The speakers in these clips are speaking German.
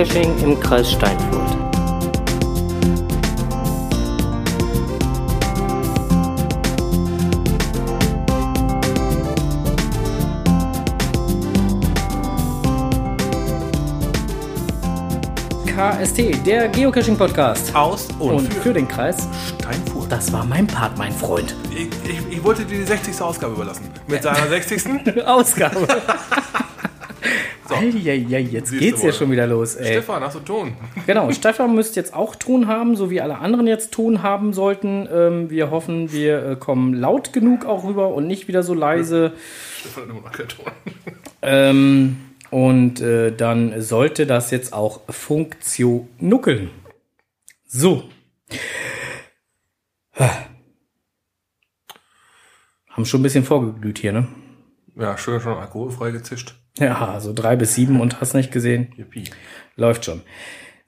Geocaching im Kreis Steinfurt. KST, der Geocaching-Podcast. Aus und, Und für den Kreis. Steinfurt. Das war mein Part, mein Freund. Ich, ich, ich wollte dir die 60. Ausgabe überlassen. Mit seiner 60. Ausgabe. Eieiei, jetzt Siehst geht's ja schon wieder los, ey. Stefan, hast du Ton? Genau, Stefan müsste jetzt auch Ton haben, so wie alle anderen jetzt Ton haben sollten. Ähm, wir hoffen, wir äh, kommen laut genug auch rüber und nicht wieder so leise. Stefan hat immer noch keinen Ton. Ähm, und äh, dann sollte das jetzt auch funktionuckeln. So. Haben schon ein bisschen vorgeglüht hier, ne? Ja, schön schon alkoholfrei gezischt. Ja, so drei bis sieben und hast nicht gesehen. Yippie. Läuft schon.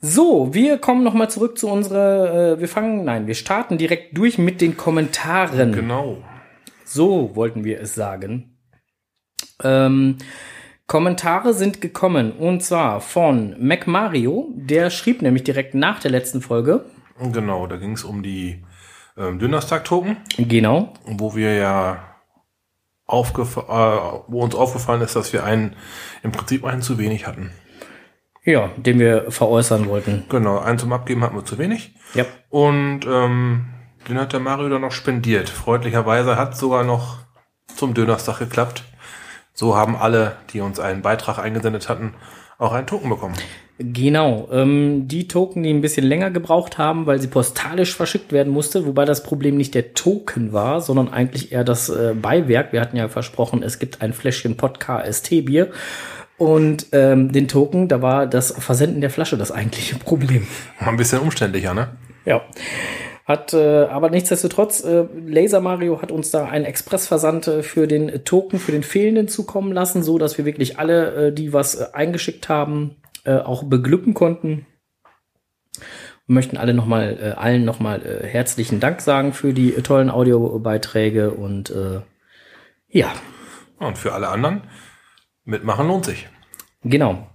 So, wir kommen nochmal zurück zu unserer, äh, wir fangen, nein, wir starten direkt durch mit den Kommentaren. Genau. So wollten wir es sagen. Ähm, Kommentare sind gekommen und zwar von MacMario, der schrieb nämlich direkt nach der letzten Folge. Genau, da ging es um die ähm, Dünnerstag-Token, Genau, wo wir ja aufgef äh, wo uns aufgefallen ist, dass wir einen im Prinzip einen zu wenig hatten. ja, den wir veräußern wollten. Genau, einen zum Abgeben hatten wir zu wenig. Ja, Und ähm, den hat der Mario dann noch spendiert. Freundlicherweise hat sogar noch zum Dönerstag geklappt. So haben alle, die uns einen Beitrag eingesendet hatten, auch einen Token bekommen. genau. Ähm, die Token, die ein bisschen länger gebraucht haben, weil sie postalisch verschickt werden musste, wobei das Problem nicht der Token war, sondern eigentlich eher das äh, Beiwerk. Wir hatten ja versprochen, es gibt ein Fläschchen Podcast-Bier. Und ähm, den Token, da war das Versenden der Flasche das eigentliche Problem. Ein bisschen umständlicher, ne? Ja. Hat, äh, aber nichtsdestotrotz, äh, Laser Mario hat uns da einen Expressversand äh, für den Token, für den fehlenden zukommen lassen, so dass wir wirklich alle, äh, die was äh, eingeschickt haben, äh, auch beglücken konnten. Wir möchten alle noch mal, äh, allen nochmal äh, herzlichen Dank sagen für die äh, tollen Audiobeiträge und äh, ja, Und für alle anderen, mitmachen lohnt sich. Genau.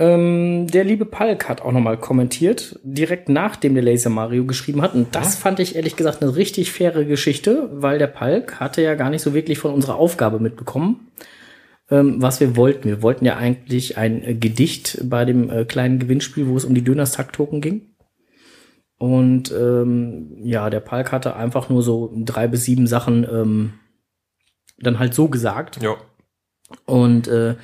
Ähm, der liebe Palk hat auch nochmal kommentiert, direkt nachdem der Laser Mario geschrieben hat. Und das fand ich ehrlich gesagt eine richtig faire Geschichte, weil der Palk hatte ja gar nicht so wirklich von unserer Aufgabe mitbekommen, ähm, was wir wollten. Wir wollten ja eigentlich ein äh, Gedicht bei dem äh, kleinen Gewinnspiel, wo es um die Dönerstag-Token ging. Und ähm, ja, der Palk hatte einfach nur so drei bis sieben Sachen ähm, dann halt so gesagt. Ja. Und äh,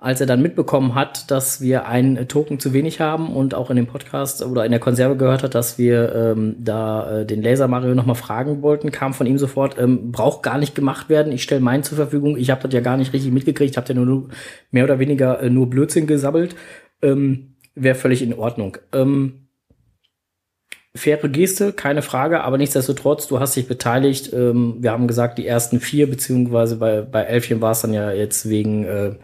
als er dann mitbekommen hat, dass wir einen Token zu wenig haben und auch in dem Podcast oder in der Konserve gehört hat, dass wir ähm, da äh, den Laser Mario nochmal fragen wollten, kam von ihm sofort, ähm, braucht gar nicht gemacht werden, ich stelle meinen zur Verfügung, ich habe das ja gar nicht richtig mitgekriegt, habe ja nur, nur mehr oder weniger äh, nur Blödsinn gesabbelt, ähm, wäre völlig in Ordnung. Ähm, faire Geste, keine Frage, aber nichtsdestotrotz, du hast dich beteiligt. Ähm, wir haben gesagt, die ersten vier, beziehungsweise bei, bei Elfchen war es dann ja jetzt wegen äh,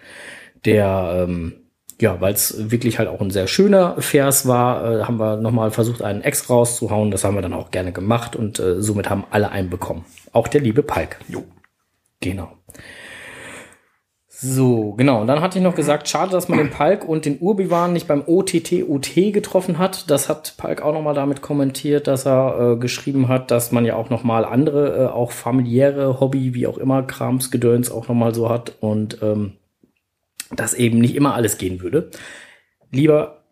der, ähm, ja, weil es wirklich halt auch ein sehr schöner Vers war, äh, haben wir nochmal versucht, einen Ex rauszuhauen. Das haben wir dann auch gerne gemacht und äh, somit haben alle einen bekommen. Auch der liebe Palk. Jo. Genau. So, genau. Und dann hatte ich noch gesagt, schade, dass man den Palk und den Urbiwan nicht beim OTT-OT getroffen hat. Das hat Palk auch nochmal damit kommentiert, dass er äh, geschrieben hat, dass man ja auch nochmal andere, äh, auch familiäre Hobby, wie auch immer, Kramsgedöns auch nochmal so hat und ähm, dass eben nicht immer alles gehen würde. Lieber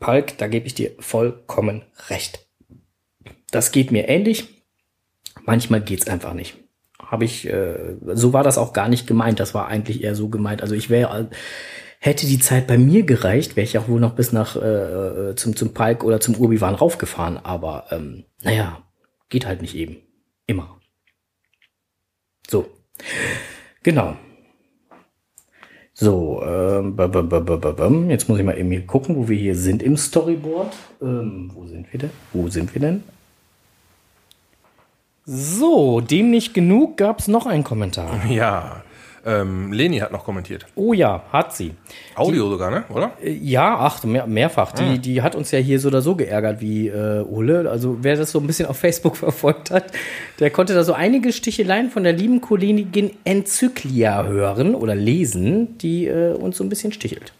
Palk, da gebe ich dir vollkommen recht. Das geht mir ähnlich. Manchmal geht's einfach nicht habe ich, äh, so war das auch gar nicht gemeint. Das war eigentlich eher so gemeint. Also ich wäre, hätte die Zeit bei mir gereicht, wäre ich auch wohl noch bis nach äh, zum zum Palk oder zum Urbiwan raufgefahren. Aber ähm, naja, geht halt nicht eben, immer. So, genau. So, ähm, jetzt muss ich mal eben hier gucken, wo wir hier sind im Storyboard. Ähm, wo sind wir denn? Wo sind wir denn? So, dem nicht genug gab es noch einen Kommentar. Ja. Ähm, Leni hat noch kommentiert. Oh ja, hat sie. Audio sogar, ne? Oder? Äh, Ja, ach, mehr, mehrfach. Die, die hat uns ja hier so oder so geärgert wie äh, Ole. Also wer das so ein bisschen auf Facebook verfolgt hat, der konnte da so einige Sticheleien von der lieben Kollegin Enzyklia hören oder lesen, die äh, uns so ein bisschen stichelt.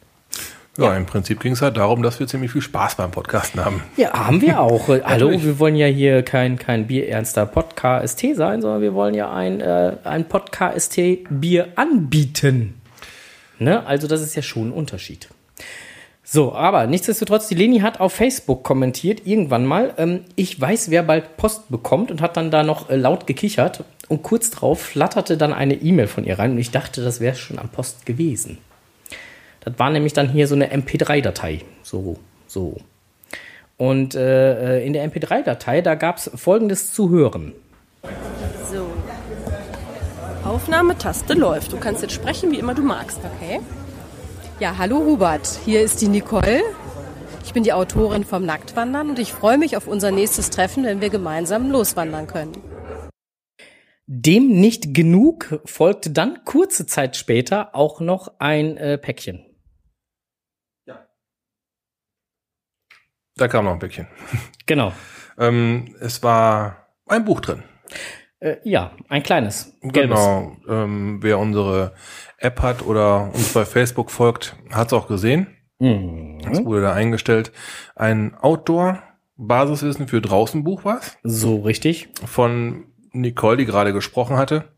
Ja, ja. im Prinzip ging es halt darum, dass wir ziemlich viel Spaß beim Podcasten haben. Ja, haben wir auch. Hallo, wir wollen ja hier kein, kein bierernster Podcast sein, sondern wir wollen ja ein, äh, ein Podcast Bier anbieten. Ne? Also das ist ja schon ein Unterschied. So, aber nichtsdestotrotz, die Leni hat auf Facebook kommentiert, irgendwann mal, ähm, ich weiß, wer bald Post bekommt und hat dann da noch äh, laut gekichert und kurz drauf flatterte dann eine E-Mail von ihr rein und ich dachte, das wäre schon am Post gewesen. Das war nämlich dann hier so eine MP3-Datei. So, so. Und äh, äh in der MP3-Datei, da gab es folgendes zu hören. So. Aufnahmetaste läuft. Du kannst jetzt sprechen, wie immer du magst, okay? Ja, hallo Hubert, hier ist die Nicole. Ich bin die Autorin vom Nacktwandern und ich freue mich auf unser nächstes Treffen, wenn wir gemeinsam loswandern können. Dem nicht genug folgte dann kurze Zeit später auch noch ein äh, Päckchen. Da kam noch ein Päckchen. Genau. ähm, es war ein Buch drin. Äh, ja, ein kleines. Gelbes. Genau. Ähm, wer unsere App hat oder uns bei Facebook folgt, hat es auch gesehen. Mhm. Das wurde da eingestellt. Ein Outdoor-Basiswissen für draußen Buch was. So richtig. Von Nicole, die gerade gesprochen hatte.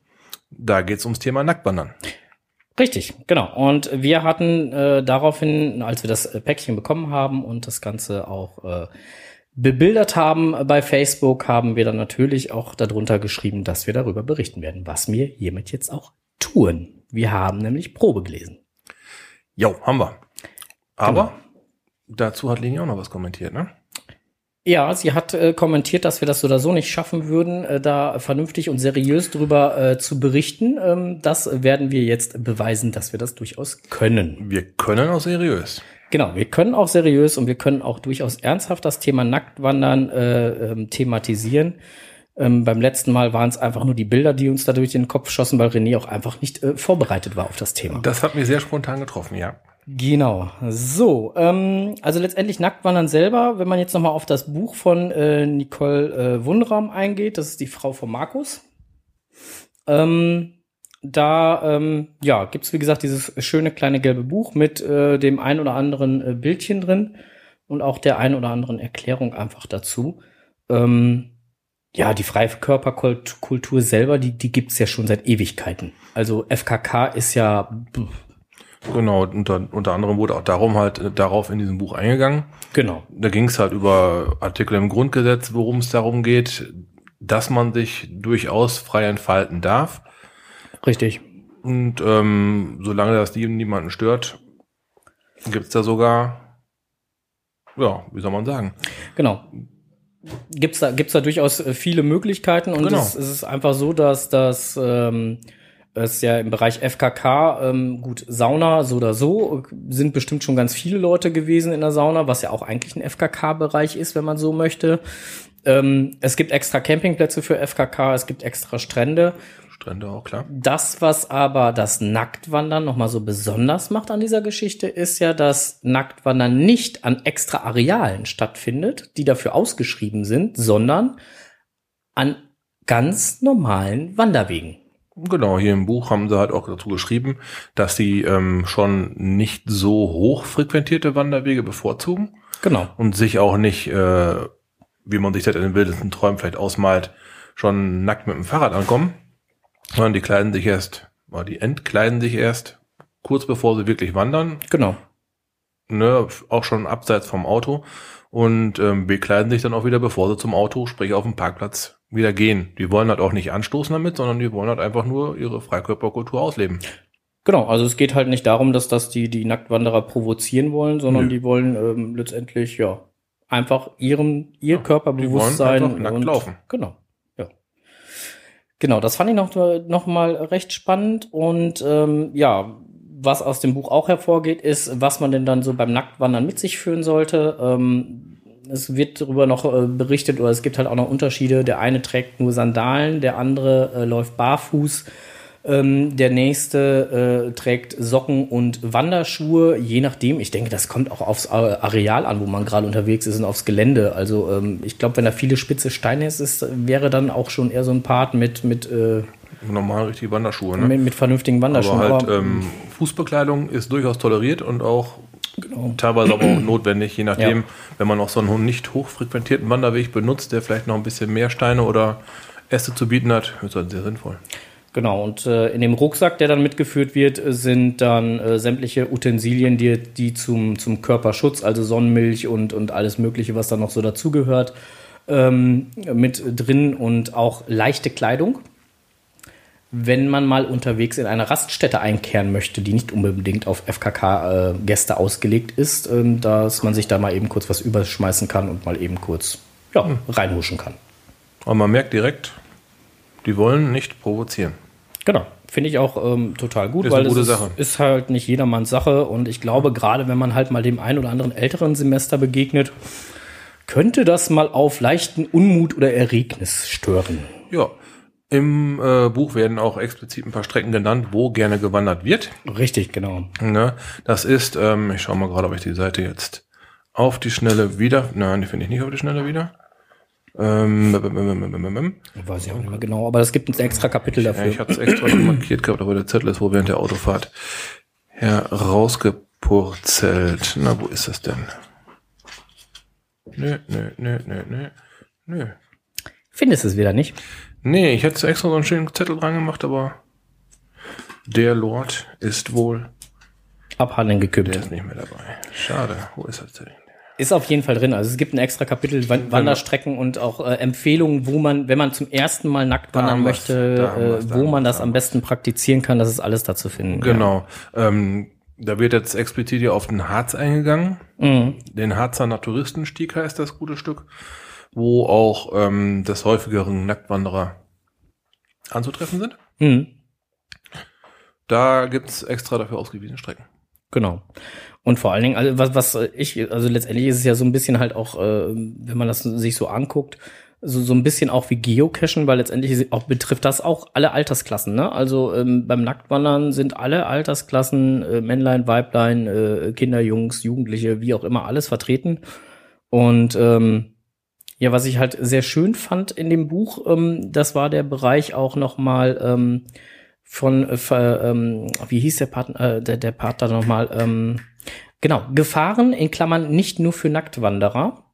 Da geht es ums Thema Nacktwandern. Richtig, genau. Und wir hatten äh, daraufhin, als wir das Päckchen bekommen haben und das Ganze auch äh, bebildert haben bei Facebook, haben wir dann natürlich auch darunter geschrieben, dass wir darüber berichten werden, was wir hiermit jetzt auch tun. Wir haben nämlich Probe gelesen. Jo, haben wir. Aber genau. dazu hat Leni auch noch was kommentiert, ne? Ja, sie hat äh, kommentiert, dass wir das so oder so nicht schaffen würden, äh, da vernünftig und seriös drüber äh, zu berichten. Ähm, das werden wir jetzt beweisen, dass wir das durchaus können. Wir können auch seriös. Genau, wir können auch seriös und wir können auch durchaus ernsthaft das Thema Nacktwandern äh, ähm, thematisieren. Ähm, beim letzten Mal waren es einfach nur die Bilder, die uns da durch den Kopf schossen, weil René auch einfach nicht äh, vorbereitet war auf das Thema. Das hat mir sehr spontan getroffen, ja. Genau. So, ähm, also letztendlich Nacktwandern selber, wenn man jetzt nochmal auf das Buch von äh, Nicole äh, Wundraum eingeht, das ist die Frau von Markus. Ähm, da ähm, ja, gibt's wie gesagt dieses schöne kleine gelbe Buch mit äh, dem ein oder anderen äh, Bildchen drin und auch der ein oder anderen Erklärung einfach dazu. Ähm, ja, die Freikörperkultur selber, die, die gibt's ja schon seit Ewigkeiten. Also FKK ist ja. Genau, unter, unter anderem wurde auch darum halt äh, darauf in diesem Buch eingegangen. Genau. Da ging's halt über Artikel im Grundgesetz, worum es darum geht, dass man sich durchaus frei entfalten darf. Richtig. Und ähm, solange das niemanden stört, gibt's da sogar, ja, wie soll man sagen? Genau gibt's da, gibt's da durchaus äh, viele Möglichkeiten und genau. es, es, ist einfach so, dass das ähm, es ja im Bereich FKK, ähm, gut, Sauna so oder so, sind bestimmt schon ganz viele Leute gewesen in der Sauna, was ja auch eigentlich ein FKK-Bereich ist, wenn man so möchte. Ähm, es gibt extra Campingplätze für FKK, es gibt extra Strände Strände auch, klar. Das, was aber das Nacktwandern nochmal so besonders macht an dieser Geschichte, ist ja, dass Nacktwandern nicht an extra Arealen stattfindet, die dafür ausgeschrieben sind, sondern an ganz normalen Wanderwegen. Genau, hier im Buch haben sie halt auch dazu geschrieben, dass sie ähm, schon nicht so hoch frequentierte Wanderwege bevorzugen. Genau. Und sich auch nicht, äh, wie man sich das in den wildesten Träumen vielleicht ausmalt, schon nackt mit dem Fahrrad ankommen, sondern die kleiden sich erst, oder die entkleiden sich erst kurz bevor sie wirklich wandern. Genau. Ne, auch schon abseits vom Auto und ähm, bekleiden sich dann auch wieder, bevor sie zum Auto, sprich auf dem Parkplatz, wieder gehen. Die wollen halt auch nicht anstoßen damit, sondern die wollen halt einfach nur ihre Freikörperkultur ausleben. Genau, also es geht halt nicht darum, dass das die, die Nacktwanderer provozieren wollen, sondern Nö. die wollen ähm, letztendlich, ja, einfach ihrem, ihr ja, Körperbewusstsein. Die wollen nackt und, laufen. Genau. Genau, das fand ich noch, noch mal recht spannend und ähm, ja, was aus dem Buch auch hervorgeht, ist, was man denn dann so beim Nacktwandern mit sich führen sollte. Ähm, es wird darüber noch äh, berichtet oder es gibt halt auch noch Unterschiede. Der eine trägt nur Sandalen, der andere äh, läuft barfuß. Ähm, der nächste äh, trägt Socken und Wanderschuhe, je nachdem. Ich denke, das kommt auch aufs Areal an, wo man gerade unterwegs ist und aufs Gelände. Also ähm, ich glaube, wenn da viele spitze Steine ist, ist, wäre dann auch schon eher so ein Part mit mit äh, normal richtige Wanderschuhe, ne? Mit, mit vernünftigen Wanderschuhen. Aber halt ähm, Fußbekleidung ist durchaus toleriert und auch Genau. Teilweise aber auch notwendig, je nachdem, ja. wenn man auch so einen nicht hochfrequentierten Wanderweg benutzt, der vielleicht noch ein bisschen mehr Steine oder Äste zu bieten hat, ist das sehr sinnvoll. Genau, und äh, in dem Rucksack, der dann mitgeführt wird, sind dann äh, sämtliche Utensilien, die, die zum, zum Körperschutz, also Sonnenmilch und, und alles Mögliche, was da noch so dazugehört, ähm, mit drin und auch leichte Kleidung. Wenn man mal unterwegs in eine Raststätte einkehren möchte, die nicht unbedingt auf FKK-Gäste äh, ausgelegt ist, ähm, dass man sich da mal eben kurz was überschmeißen kann und mal eben kurz ja, reinhuschen kann. Aber man merkt direkt, die wollen nicht provozieren. Genau. Finde ich auch ähm, total gut, ist weil es ist, ist, halt nicht jedermanns Sache und ich glaube, gerade wenn man halt mal dem einen oder anderen älteren Semester begegnet, könnte das mal auf leichten Unmut oder Erregnis stören. Ja. Im äh, Buch werden auch explizit ein paar Strecken genannt, wo gerne gewandert wird. Richtig, genau. Ne? Das ist, ähm, ich schaue mal gerade, ob ich die Seite jetzt auf die Schnelle wieder. Nein, die finde ich nicht auf die Schnelle wieder. Ähm, Weiß ich auch nicht mehr genau, aber es gibt ein extra Kapitel dafür. Ja, ich hatte es extra markiert gehabt, aber der Zettel ist wohl während der Autofahrt herausgepurzelt. Na, wo ist das denn? Nö, nö, nö, nö, nö, nö. Findest du es wieder nicht? Nee, ich hätte extra so einen schönen Zettel dran gemacht, aber der Lord ist wohl abhandeln gekümmert. Der ist nicht mehr dabei. Schade. Wo ist das denn? Ist auf jeden Fall drin. Also es gibt ein extra Kapitel Wanderstrecken und auch äh, Empfehlungen, wo man, wenn man zum ersten Mal nackt wandern möchte, äh, wo man das am besten praktizieren kann. Das ist alles da zu finden. Genau. Ja. Ähm, da wird jetzt explizit hier auf den Harz eingegangen. Mhm. Den Harzer Naturistenstieg heißt das gute Stück, wo auch ähm, des häufigeren Nacktwanderer anzutreffen sind. Mhm. Da gibt's extra dafür ausgewiesene Strecken. Genau. Und vor allen Dingen, also was, was ich, also letztendlich ist es ja so ein bisschen halt auch, äh, wenn man das sich so anguckt, so, so ein bisschen auch wie Geocachen, weil letztendlich auch betrifft das auch alle Altersklassen. Ne? Also ähm, beim Nacktwandern sind alle Altersklassen, äh, Männlein, Weiblein, äh, Kinder, Jungs, Jugendliche, wie auch immer, alles vertreten. Und ähm, ja, was ich halt sehr schön fand in dem Buch, ähm, das war der Bereich auch noch mal ähm, von, äh, ähm, wie hieß der Part, äh, der, der Part da noch mal, ähm, Genau, Gefahren in Klammern nicht nur für Nacktwanderer.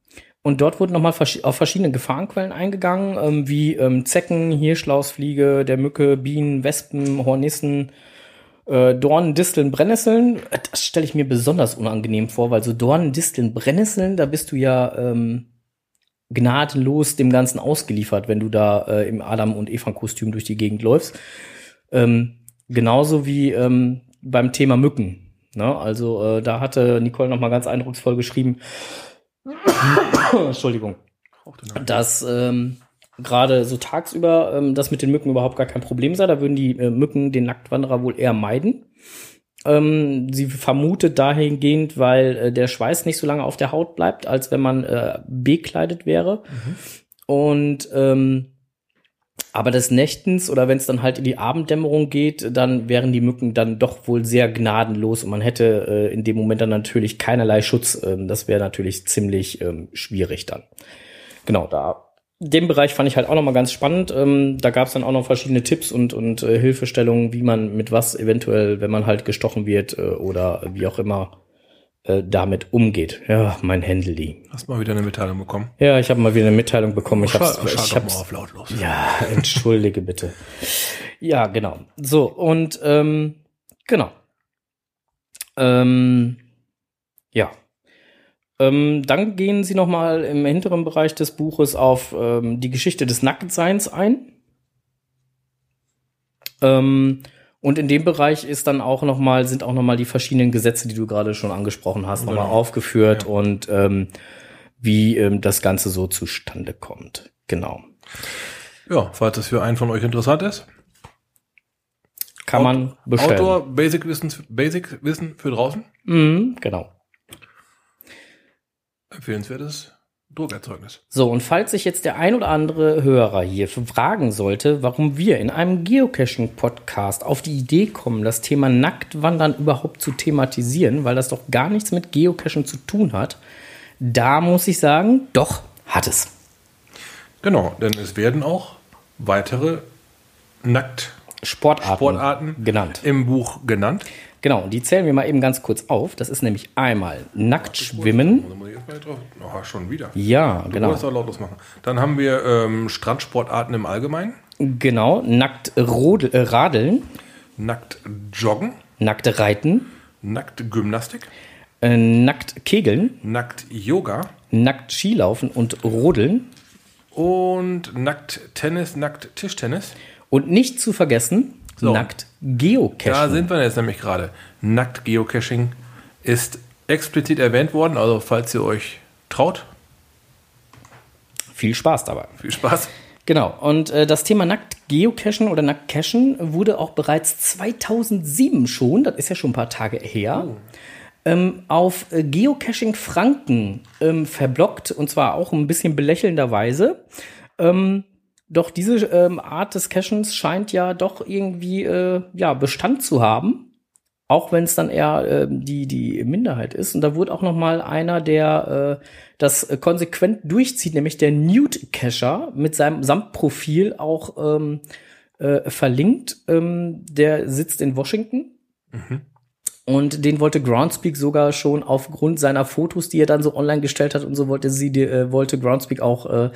Und dort wurden nochmal auf verschiedene Gefahrenquellen eingegangen, ähm, wie ähm, Zecken, Hirschlausfliege, der Mücke, Bienen, Wespen, Hornissen, äh, Dornen, Disteln, Brennnesseln. Das stelle ich mir besonders unangenehm vor, weil so Dornen, Disteln, Brennnesseln, da bist du ja ähm, gnadenlos dem Ganzen ausgeliefert, wenn du da äh, im Adam- und Eva-Kostüm durch die Gegend läufst. Ähm, genauso wie ähm, beim Thema Mücken. Ne? Also äh, da hatte Nicole noch mal ganz eindrucksvoll geschrieben, Entschuldigung, dass ähm, gerade so tagsüber ähm, das mit den Mücken überhaupt gar kein Problem sei. Da würden die äh, Mücken den Nacktwanderer wohl eher meiden. Ähm, sie vermutet dahingehend, weil äh, der Schweiß nicht so lange auf der Haut bleibt, als wenn man äh, bekleidet wäre. Mhm. Und ähm, aber des Nächtens oder wenn es dann halt in die Abenddämmerung geht, dann wären die Mücken dann doch wohl sehr gnadenlos und man hätte äh, in dem Moment dann natürlich keinerlei Schutz. Ähm, das wäre natürlich ziemlich ähm, schwierig dann. Genau, da den Bereich fand ich halt auch noch mal ganz spannend. Ähm, da gab es dann auch noch verschiedene Tipps und, und äh, Hilfestellungen, wie man mit was eventuell, wenn man halt gestochen wird äh, oder wie auch immer, äh, damit umgeht. Ja, mein Handy. Hast mal wieder eine Mitteilung bekommen? Ja, ich habe mal wieder eine Mitteilung bekommen. Ich hab's, ich hab's, auf lautlos. Ja, entschuldige bitte. Ja, genau. So und ähm, genau. Ähm, ja. Ähm, dann gehen Sie noch mal im hinteren Bereich des Buches auf ähm, die Geschichte des Nacktseins ein. Ähm, und in dem Bereich ist dann auch noch mal, sind auch noch mal die verschiedenen Gesetze, die du gerade schon angesprochen hast, genau. noch mal aufgeführt ja. und ähm, wie ähm, das Ganze so zustande kommt. Genau. Ja, falls das für einen von euch interessant ist. Kann man bestellen. Outdoor Basic Wissen, Basic Wissen für draußen. Mhm, genau. Empfehlenswertes Druckerzeugnis. So, und falls sich jetzt der ein oder andere Hörer hier fragen sollte, warum wir in einem Geocaching-Podcast auf die Idee kommen, das Thema Nacktwandern überhaupt zu thematisieren, weil das doch gar nichts mit Geocaching zu tun hat, da muss ich sagen, doch, hat es. Genau, denn es werden auch weitere Nackt Sportarten, Sportarten genannt. im Buch genannt. Genau, und die zählen wir mal eben ganz kurz auf. Das ist nämlich einmal Nacktschwimmen. Oh, schon wieder. Ja, Du genau. auch lautlos machen. Dann haben wir ähm, Strandsportarten im Allgemeinen. Genau, nackt rodel, äh, radeln, Nackt joggen. nackt reiten, Nackt Gymnastik. äh, nackt kegeln, Nackt Yoga. nackt Skilaufen und rodeln. Und nackt Tennis, nackt Tischtennis. Und nicht zu vergessen, So. nackt Geocaching. Da sind wir jetzt nämlich gerade. Nackt Geocaching ist explizit erwähnt worden. Also falls ihr euch traut, Viel Spaß dabei. viel Spaß. Genau, und äh, das Thema nackt Geocachen oder nackt Cachen wurde auch bereits 2007 schon, das ist ja schon ein paar Tage her, ähm, auf äh, Geocaching Franken ähm, verblockt und zwar auch ein bisschen belächelnderweise. Ähm, doch diese ähm, Art des Cachens scheint ja doch irgendwie äh, ja, Bestand zu haben. Auch wenn es dann eher äh, die, die Minderheit ist. Und da wurde auch noch mal einer, der äh, das konsequent durchzieht, nämlich der Newt Cacher mit seinem Samtprofil auch ähm, äh, verlinkt. Ähm, der sitzt in Washington. Und den wollte Groundspeak sogar schon aufgrund seiner Fotos, die er dann so online gestellt hat und so wollte sie, die, äh, wollte Groundspeak auch äh,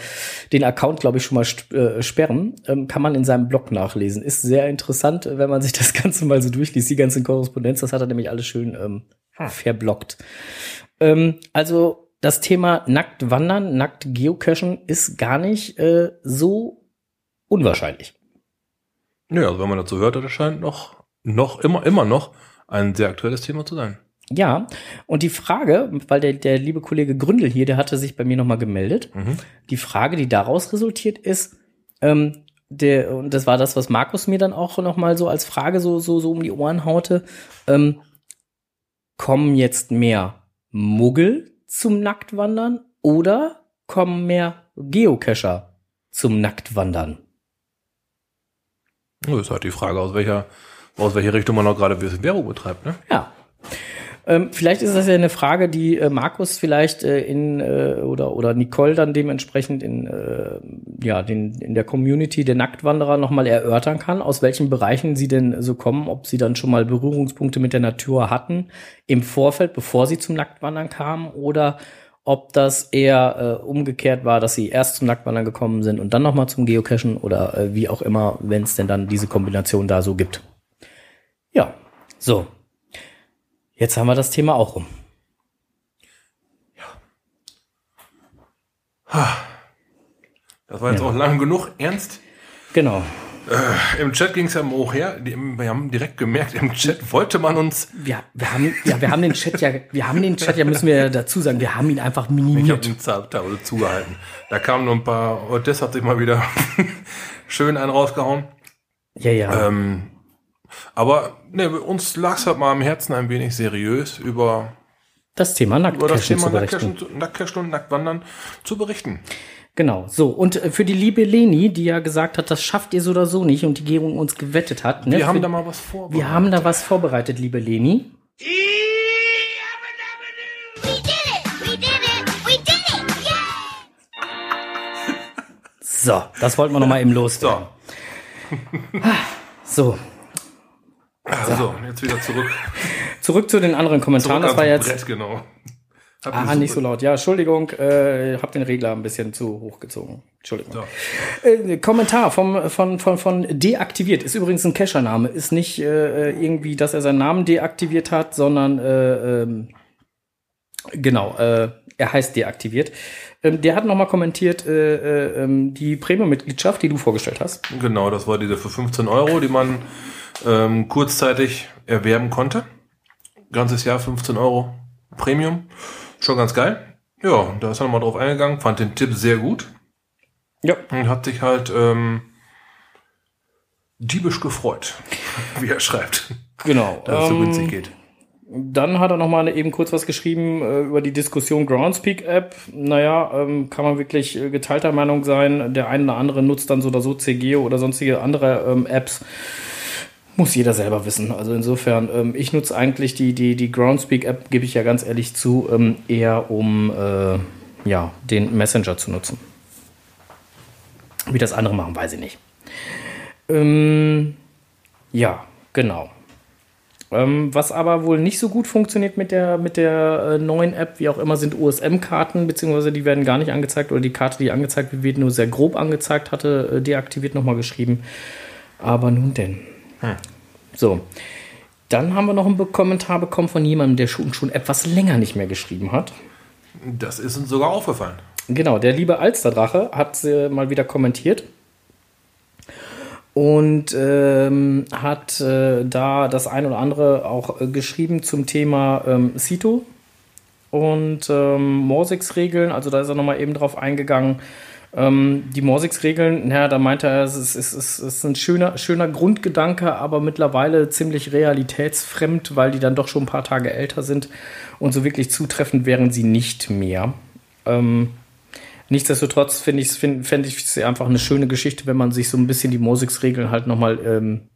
den Account, glaube ich, schon mal äh, sperren. Ähm, kann man in seinem Blog nachlesen. Ist sehr interessant, wenn man sich das Ganze mal so durchliest, die ganzen Korrespondenz. Das hat er nämlich alles schön ähm, verblockt. Ähm, also das Thema nackt wandern, nackt geocachen ist gar nicht äh, so unwahrscheinlich. Ja, also wenn man dazu hört, das scheint noch, noch immer, immer noch ein sehr aktuelles Thema zu sein. Ja, und die Frage, weil der, der liebe Kollege Gründel hier, der hatte sich bei mir nochmal gemeldet. Die Frage, die daraus resultiert ist, ähm, der, und das war das, was Markus mir dann auch nochmal so als Frage so, so, so um die Ohren haute, ähm, kommen jetzt mehr Muggel zum Nacktwandern oder kommen mehr Geocacher zum Nacktwandern? Das ist halt die Frage, aus welcher, aus welcher Richtung man noch gerade Werbung betreibt, ne? Ja. Ähm, vielleicht ist das ja eine Frage, die äh, Markus vielleicht äh, in äh, oder oder Nicole dann dementsprechend in äh, ja den in der Community der Nacktwanderer noch mal erörtern kann, aus welchen Bereichen sie denn so kommen, ob sie dann schon mal Berührungspunkte mit der Natur hatten im Vorfeld, bevor sie zum Nacktwandern kamen, oder ob das eher äh, umgekehrt war, dass sie erst zum Nacktwandern gekommen sind und dann noch mal zum Geocachen oder äh, wie auch immer, wenn es denn dann diese Kombination da so gibt. Ja, so. Jetzt haben wir das Thema auch rum. Das war jetzt Ja. auch lang genug. Ernst? Genau. Im Chat ging es ja hoch her. Wir haben direkt gemerkt, im Chat wollte man uns. Wir, wir haben, ja, wir haben den Chat ja, wir haben den Chat ja, müssen wir ja dazu sagen, wir haben ihn einfach Ich habe minimiert. den Zahntabelle zugehalten. Da kamen nur ein paar. Odess hat sich mal wieder schön einen rausgehauen. Ja, ja. Ähm, aber ne, uns lag es halt mal am Herzen ein wenig seriös über, das Thema über das Nacktcachen Thema zu berichten. Nacktcashen Nacktcashen und Nacktwandern zu berichten. Genau. So. Und äh, für die liebe Leni, die ja gesagt hat, das schafft ihr so oder so nicht und die gegen uns gewettet hat. Ne, Wir haben für, da mal was vorbereitet. wir haben da was vorbereitet, liebe Leni. So, das wollten wir noch mal eben loswerden. So, So. Also, jetzt wieder zurück. Zurück zu den anderen Kommentaren. Zurück das war jetzt. Brett, genau. Hab Ah, nicht so laut. Ja, Entschuldigung, äh, hab den Regler ein bisschen zu hoch gezogen. Entschuldigung. So. Äh, Kommentar vom, von, von, von deaktiviert. Ist übrigens ein Cacher-Name. Ist nicht äh, irgendwie, dass er seinen Namen deaktiviert hat, sondern äh, ähm, genau, äh, er heißt deaktiviert. Ähm, der hat nochmal kommentiert äh, äh, ähm, die Premium-Mitgliedschaft, die du vorgestellt hast. Genau, das war diese für 15 Euro, die man ähm, kurzzeitig erwerben konnte. Ganzes Jahr 15 Euro Premium. Schon ganz geil. Ja, da ist er nochmal drauf eingegangen, fand den Tipp sehr gut Ja. und hat sich halt ähm, diebisch gefreut, wie er schreibt, Genau. dass es so Ähm, günstig geht. Dann hat er noch mal eben kurz was geschrieben äh, über die Diskussion Groundspeak App. Naja, ähm, kann man wirklich äh, geteilter Meinung sein. Der eine oder andere nutzt dann so oder so CGO oder sonstige andere ähm, Apps. Muss jeder selber wissen. Also insofern, ähm, ich nutze eigentlich die, die, die Groundspeak App, gebe ich ja ganz ehrlich zu, ähm, eher um äh, ja, den Messenger zu nutzen. Wie das andere machen, weiß ich nicht. Ähm, Ja, genau. Ähm, was aber wohl nicht so gut funktioniert mit der, mit der äh, neuen App, wie auch immer, sind USM-Karten, beziehungsweise die werden gar nicht angezeigt oder die Karte, die angezeigt wird, wird nur sehr grob angezeigt, hatte äh, deaktiviert nochmal geschrieben. Aber nun denn. So. Dann haben wir noch einen Kommentar bekommen von jemandem, der schon, schon etwas länger nicht mehr geschrieben hat. Das ist uns sogar aufgefallen. Genau, der liebe Alsterdrache hat äh, mal wieder kommentiert und ähm, hat äh, da das ein oder andere auch äh, geschrieben zum Thema ähm, Cito und ähm, Morsix-Regeln. Also da ist er nochmal eben drauf eingegangen. Ähm, die Morsix-Regeln, naja, da meinte er, es ist, es ist, es ist ein schöner, schöner Grundgedanke, aber mittlerweile ziemlich realitätsfremd, weil die dann doch schon ein paar Tage älter sind und so wirklich zutreffend wären sie nicht mehr. Ähm, nichtsdestotrotz finde ich es find, fänd einfach eine schöne Geschichte, wenn man sich so ein bisschen die Morsix-Regeln halt nochmal ähm,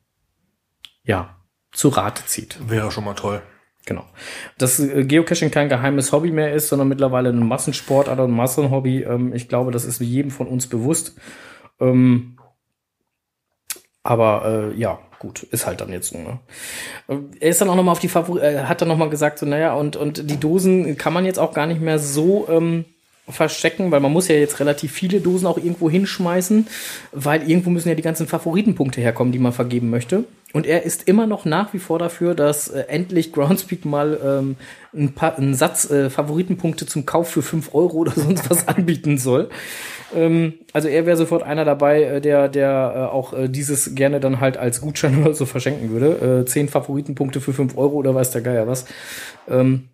ja, zu Rate zieht. Wäre schon mal toll. Genau. Dass äh, Geocaching kein geheimes Hobby mehr ist, sondern mittlerweile ein Massensport oder ein Massenhobby. Ähm, ich glaube, das ist jedem von uns bewusst. Ähm, aber äh, ja, gut, ist halt dann jetzt so. Ne? Äh, Er ist dann auch nochmal auf die Favori äh, hat dann nochmal gesagt, so, naja, und, und die Dosen kann man jetzt auch gar nicht mehr so ähm, verstecken, weil man muss ja jetzt relativ viele Dosen auch irgendwo hinschmeißen, weil irgendwo müssen ja die ganzen Favoritenpunkte herkommen, die man vergeben möchte. Und er ist immer noch nach wie vor dafür, dass äh, endlich Groundspeak mal ähm, ein paar, einen Satz äh, Favoritenpunkte zum Kauf für 5 Euro oder sonst was anbieten soll. Ähm, also er wäre sofort einer dabei, äh, der, der äh, auch äh, dieses gerne dann halt als Gutschein oder so verschenken würde. Äh, 10 Favoritenpunkte für 5 Euro oder weiß der Geier was. Ähm,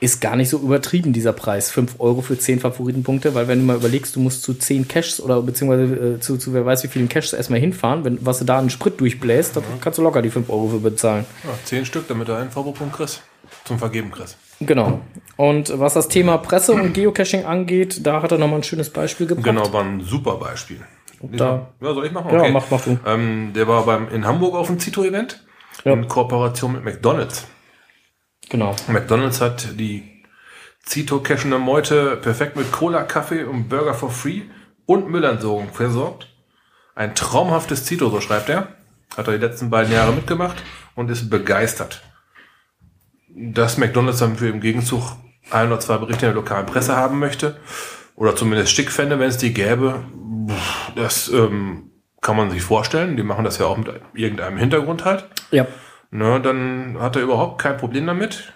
ist gar nicht so übertrieben, dieser Preis. 5 Euro für 10 Favoritenpunkte, weil wenn du mal überlegst, du musst zu 10 Caches oder beziehungsweise äh, zu, zu wer weiß wie vielen Caches erstmal hinfahren, wenn was du da einen Sprit durchbläst, dann kannst du locker die 5 Euro für bezahlen. Ja, zehn Stück, damit du einen Vorwurfpunkt kriegst. Zum Vergeben kriegst. Genau. Und was das Thema Presse und Geocaching angeht, da hat er nochmal ein schönes Beispiel gebracht. Genau, war ein super Beispiel. da- ja, soll ich machen? Ja, mach- mach du. Ähm, der war beim, in Hamburg auf dem Zito-Event Ja. in Kooperation mit McDonalds. Genau. McDonalds hat die Zito-Cashene Meute perfekt mit Cola, Kaffee und Burger for free und Müllentsorgung versorgt. Ein traumhaftes Zito, so schreibt er. Hat er die letzten beiden Jahre mitgemacht und ist begeistert. Dass McDonalds dann für im Gegenzug ein oder zwei Berichte in der lokalen Presse haben möchte, oder zumindest schick fände, wenn es die gäbe, das ähm, kann man sich vorstellen. Die machen das ja auch mit irgendeinem Hintergrund halt. Ja, Ne, dann hat er überhaupt kein Problem damit.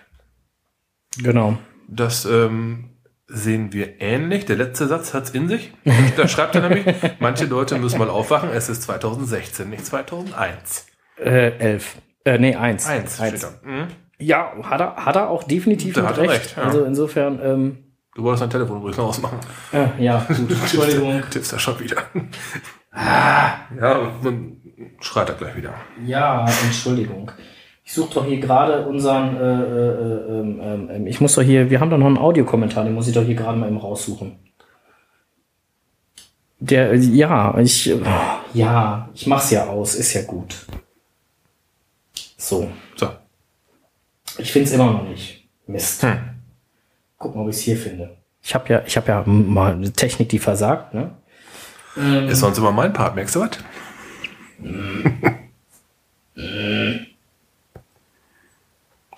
genau. Das ähm, sehen wir ähnlich. Der letzte Satz hat's in sich. Da schreibt er nämlich, manche Leute müssen mal aufwachen, es ist 2016, nicht 2001. Äh, elf. Äh, nee, eins. Eins, da. Mhm. Ja, hat er, hat er auch definitiv Da hat recht. recht, ja. Also insofern, ähm, Du wolltest dein Telefon übrigens noch ausmachen. äh, ja, gut. Entschuldigung. Tippst da schon wieder. Ja, dann schreit er gleich wieder. Ja, Entschuldigung. Ich suche doch hier gerade unseren, äh, äh, ähm, ich muss doch hier, wir haben doch noch einen Audiokommentar, den muss ich doch hier gerade mal eben raussuchen. Der, ja, ich, äh, ja, ich mach's ja aus, ist ja gut. So, So. ich find's immer noch nicht. Mist. Hm. Gucken, ob ich's hier finde. Ich habe ja, ich habe ja mal eine Technik, die versagt, ne? Ist sonst immer mein Part, merkst du was?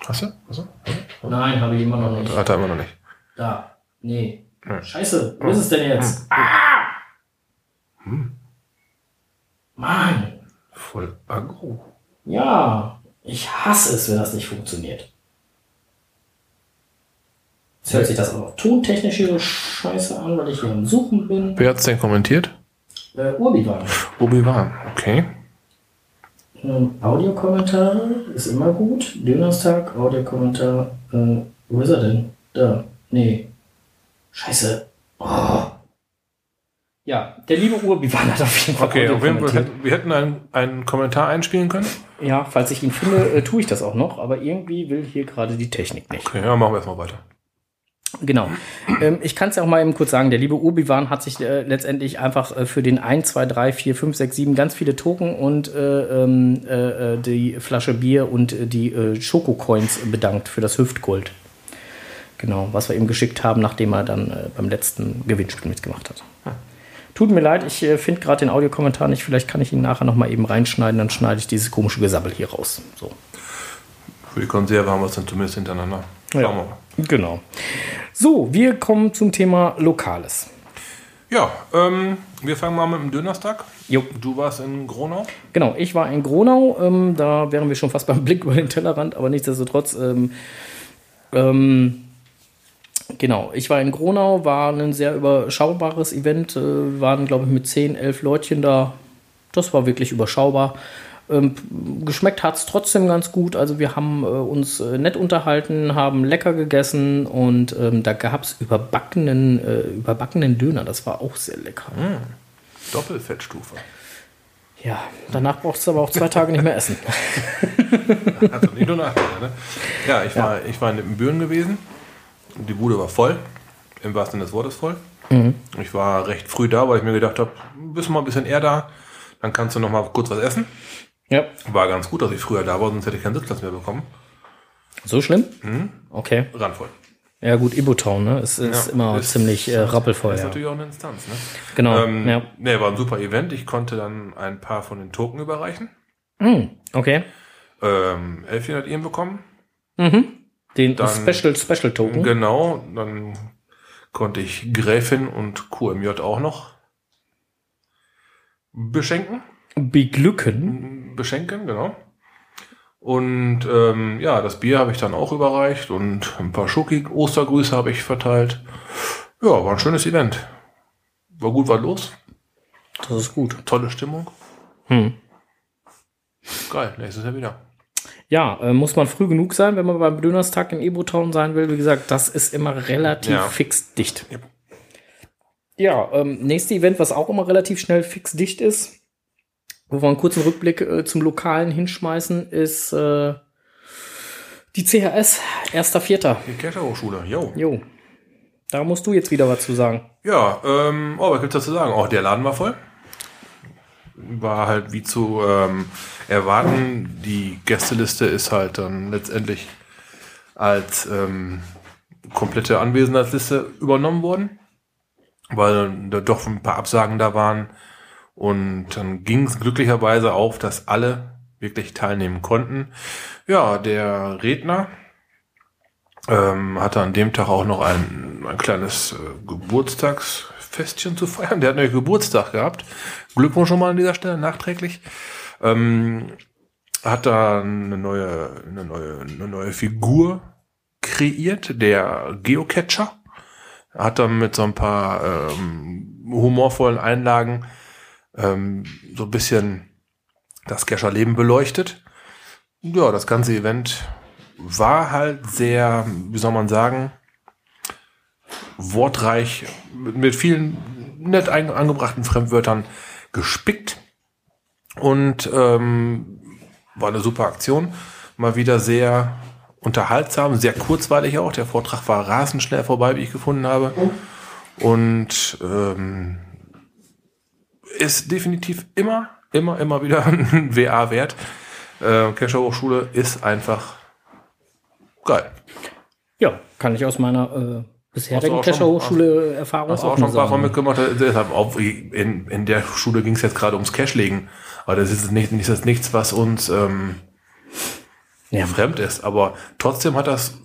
Hast du? Hast du? Nein, habe ich immer noch nicht. Hat er immer noch nicht. Da. Nee. Hm. Scheiße, wo ist es denn jetzt? Ah! Mann. Voll aggro. Ja. Ich hasse es, wenn das nicht funktioniert. Jetzt hört sich das auch noch tontechnisch hier so scheiße an, weil ich hier am Suchen bin. Wer hat's denn kommentiert? Äh, Urbiwan. Obi-Wan. Okay. Ähm, Audiokommentar ist immer gut. Donnerstag, Audiokommentar. Äh, wo ist er denn? Da. Nee. Scheiße. Oh. Ja, der liebe Urbiwan hat auf jeden Fall Okay, auf jeden Fall, wir hätten einen, einen Kommentar einspielen können. Ja, falls ich ihn finde, äh, tue ich das auch noch, aber irgendwie will hier gerade die Technik nicht. Okay, ja, machen wir erstmal weiter. Genau. Ähm, ich kann es ja auch mal eben kurz sagen, der liebe Urbiwan hat sich äh, letztendlich einfach äh, für den 1, 2, 3, 4, 5, 6, 7 ganz viele Token und äh, ähm, äh, äh, die Flasche Bier und äh, die äh, Schokocoins bedankt für das Hüftgold. Genau, was wir ihm geschickt haben, nachdem er dann beim letzten Gewinnspiel mitgemacht hat. Tut mir leid, ich finde gerade den Audiokommentar nicht. Vielleicht kann ich ihn nachher noch mal eben reinschneiden, dann schneide ich dieses komische Gesabbel hier raus. So. Für die Konserve haben wir es dann zumindest hintereinander. Schauen wir mal. Genau. So, wir kommen zum Thema Lokales. Ja, ähm, wir fangen mal mit dem Dönerstag. Jo. Du warst in Gronau. Genau, ich war in Gronau, ähm, da wären wir schon fast beim Blick über den Tellerrand, aber nichtsdestotrotz, ähm, ähm, genau, ich war in Gronau, war ein sehr überschaubares Event, äh, waren glaube ich mit 10, 11 Leutchen da, das war wirklich überschaubar. Ähm, geschmeckt hat es trotzdem ganz gut, also wir haben äh, uns äh, nett unterhalten, haben lecker gegessen und ähm, da gab es überbackenen, äh, überbackenen Döner, das war auch sehr lecker. Doppelfettstufe. Ja, danach brauchst du aber auch zwei Tage nicht mehr essen. Also nicht nur Nachteile, ne? Ja, ich war, ich war in Büren gewesen. Die Bude war voll. Im wahrsten Sinne des Wortes voll. Ich war recht früh da, weil ich mir gedacht habe, bist du mal ein bisschen eher da, dann kannst du noch mal kurz was essen. Ja. War ganz gut, dass ich früher da war, sonst hätte ich keinen Sitzplatz mehr bekommen. So schlimm? Okay. Randvoll. Ja gut, Ibutown, ne? Es ist Ja, immer ist- ziemlich äh, rappelvoll. Das ist Ja. natürlich auch eine Instanz, ne? Genau. Ähm, ja. Nee, war ein super Event. Ich konnte dann ein paar von den Token überreichen. Hm, okay. Ähm, Elfchen hat ihn bekommen. Den Dann- Special Special Token. Genau, dann konnte ich Gräfin und QMJ auch noch beschenken. Beglücken. Beschenken, genau. Und ähm, ja, das Bier habe ich dann auch überreicht und ein paar Schoki-Ostergrüße habe ich verteilt. Ja, war ein schönes Event. War gut, war los. Das ist gut. Tolle Stimmung. Hm. Geil, nächstes Jahr wieder. Ja, äh, muss man früh genug sein, wenn man beim Dönerstag in Ibutown sein will. Wie gesagt, das ist immer relativ Ja. fix dicht. Yep. Ja, ähm, nächste Event, was auch immer relativ schnell fix dicht ist, wo wir einen kurzen Rückblick äh, zum Lokalen hinschmeißen, ist äh, die CHS, 1.4. Die Kescher-Hochschule, jo. Jo. Da musst du jetzt wieder was zu sagen. Ja, ähm, oh, was gibt's dazu sagen? Auch der Laden war voll. War halt wie zu ähm, erwarten. Die Gästeliste ist halt dann letztendlich als ähm, komplette Anwesenheitsliste übernommen worden, weil da doch ein paar Absagen da waren. Und dann ging es glücklicherweise auf, dass alle wirklich teilnehmen konnten. Ja, der Redner ähm, hatte an dem Tag auch noch ein, ein kleines äh, Geburtstagsfestchen zu feiern. Der hat nämlich Geburtstag gehabt. Glückwunsch schon mal an dieser Stelle nachträglich. Ähm, hat da eine neue, eine neue, eine neue Figur kreiert, der Geocacher. Hat dann mit so ein paar ähm, humorvollen Einlagen ähm, so ein bisschen das Cacher-Leben beleuchtet. Ja, das ganze Event war halt sehr, wie soll man sagen, wortreich, mit, vielen nett angebrachten Fremdwörtern gespickt. Und ähm, war eine super Aktion. Mal wieder sehr unterhaltsam, sehr kurzweilig auch. Der Vortrag war rasend schnell vorbei, wie ich gefunden habe. Und ähm, ist definitiv immer, immer, immer wieder ein WA wert. Äh, Kescher Hochschule ist einfach geil. Ja, kann ich aus meiner äh, bisherigen Kescher Hochschule Erfahrung Hast du auch, auch schon sagen. mitgemacht? Deshalb auch in, in der Schule ging es jetzt gerade ums Cashlegen. Aber das ist nicht, nicht das ist nichts, was uns ähm, Ja, fremd ist. Aber trotzdem hat das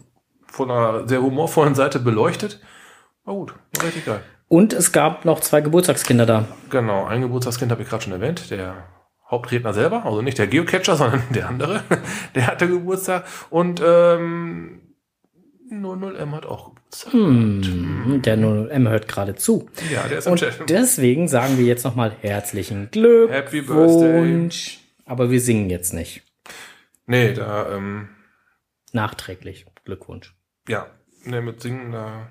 von einer sehr humorvollen Seite beleuchtet. War gut, war richtig geil. Und es gab noch zwei Geburtstagskinder da. Genau, ein Geburtstagskind habe ich gerade schon erwähnt. Der Hauptredner selber, also nicht der Geocacher, sondern der andere, der hatte Geburtstag. Und ähm, 00M hat auch Geburtstag. Hm, der 0M hört gerade zu. Ja, der ist im Und Chat. deswegen sagen wir jetzt nochmal herzlichen Glückwunsch. Happy Birthday. Aber wir singen jetzt nicht. Nee, da, ähm, Nachträglich. Glückwunsch. ja, nee, mit Singen, da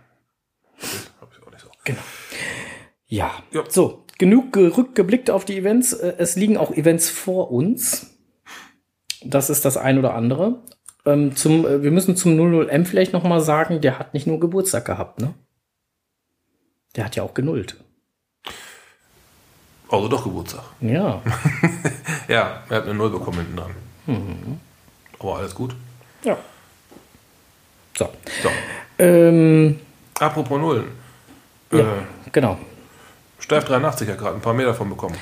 so. Ja. Ja. So, genug gerückgeblickt auf die Events. Äh, Es liegen auch Events vor uns. Das ist das ein oder andere. Ähm, zum, äh, wir müssen zum 00M vielleicht noch mal sagen, der hat nicht nur Geburtstag gehabt, ne? Der hat ja auch genullt. Also doch Geburtstag. Ja. Ja, er hat eine Null bekommen hinten dran. Mhm. Aber alles gut. ja. So. So, Ähm, apropos Nullen. Ja, Äh, genau. Steif 83 hat gerade ein paar mehr davon bekommen.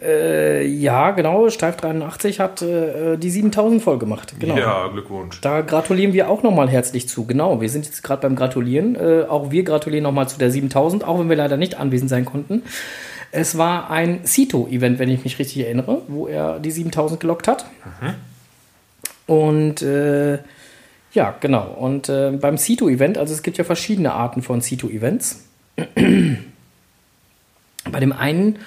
Äh, ja, genau. Steif 83 hat äh, die 7000 voll gemacht. Genau. Ja, Glückwunsch. Da gratulieren wir auch nochmal herzlich zu. Genau, wir sind jetzt gerade beim Gratulieren. Äh, auch wir gratulieren nochmal zu der 7000, auch wenn wir leider nicht anwesend sein konnten. Es war ein Cito-Event, wenn ich mich richtig erinnere, wo er die 7000 gelockt hat. Und äh, ja, genau. Und äh, beim Cito-Event, also es gibt ja verschiedene Arten von Cito-Events. Bei dem einen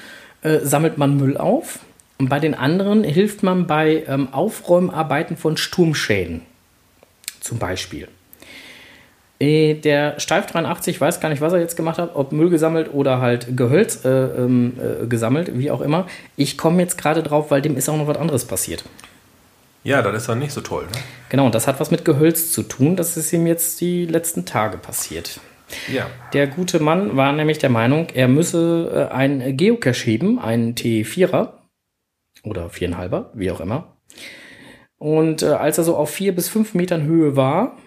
äh, sammelt man Müll auf und bei den anderen hilft man bei ähm, Aufräumarbeiten von Sturmschäden. Zum Beispiel. Äh, Der Steif 83 weiß gar nicht, was er jetzt gemacht hat, ob Müll gesammelt oder halt Gehölz äh, ähm, äh, gesammelt, wie auch immer. Ich komme jetzt gerade drauf, weil dem ist auch noch was anderes passiert. Ja, das ist dann nicht so toll. Ne? Genau, und das hat was mit Gehölz zu tun. Das ist ihm jetzt die letzten Tage passiert. Ja. Der gute Mann war nämlich der Meinung, er müsse äh, ein Geocache heben, einen T4er oder 4,5er, wie auch immer. Und äh, als er so auf vier bis fünf Metern Höhe war,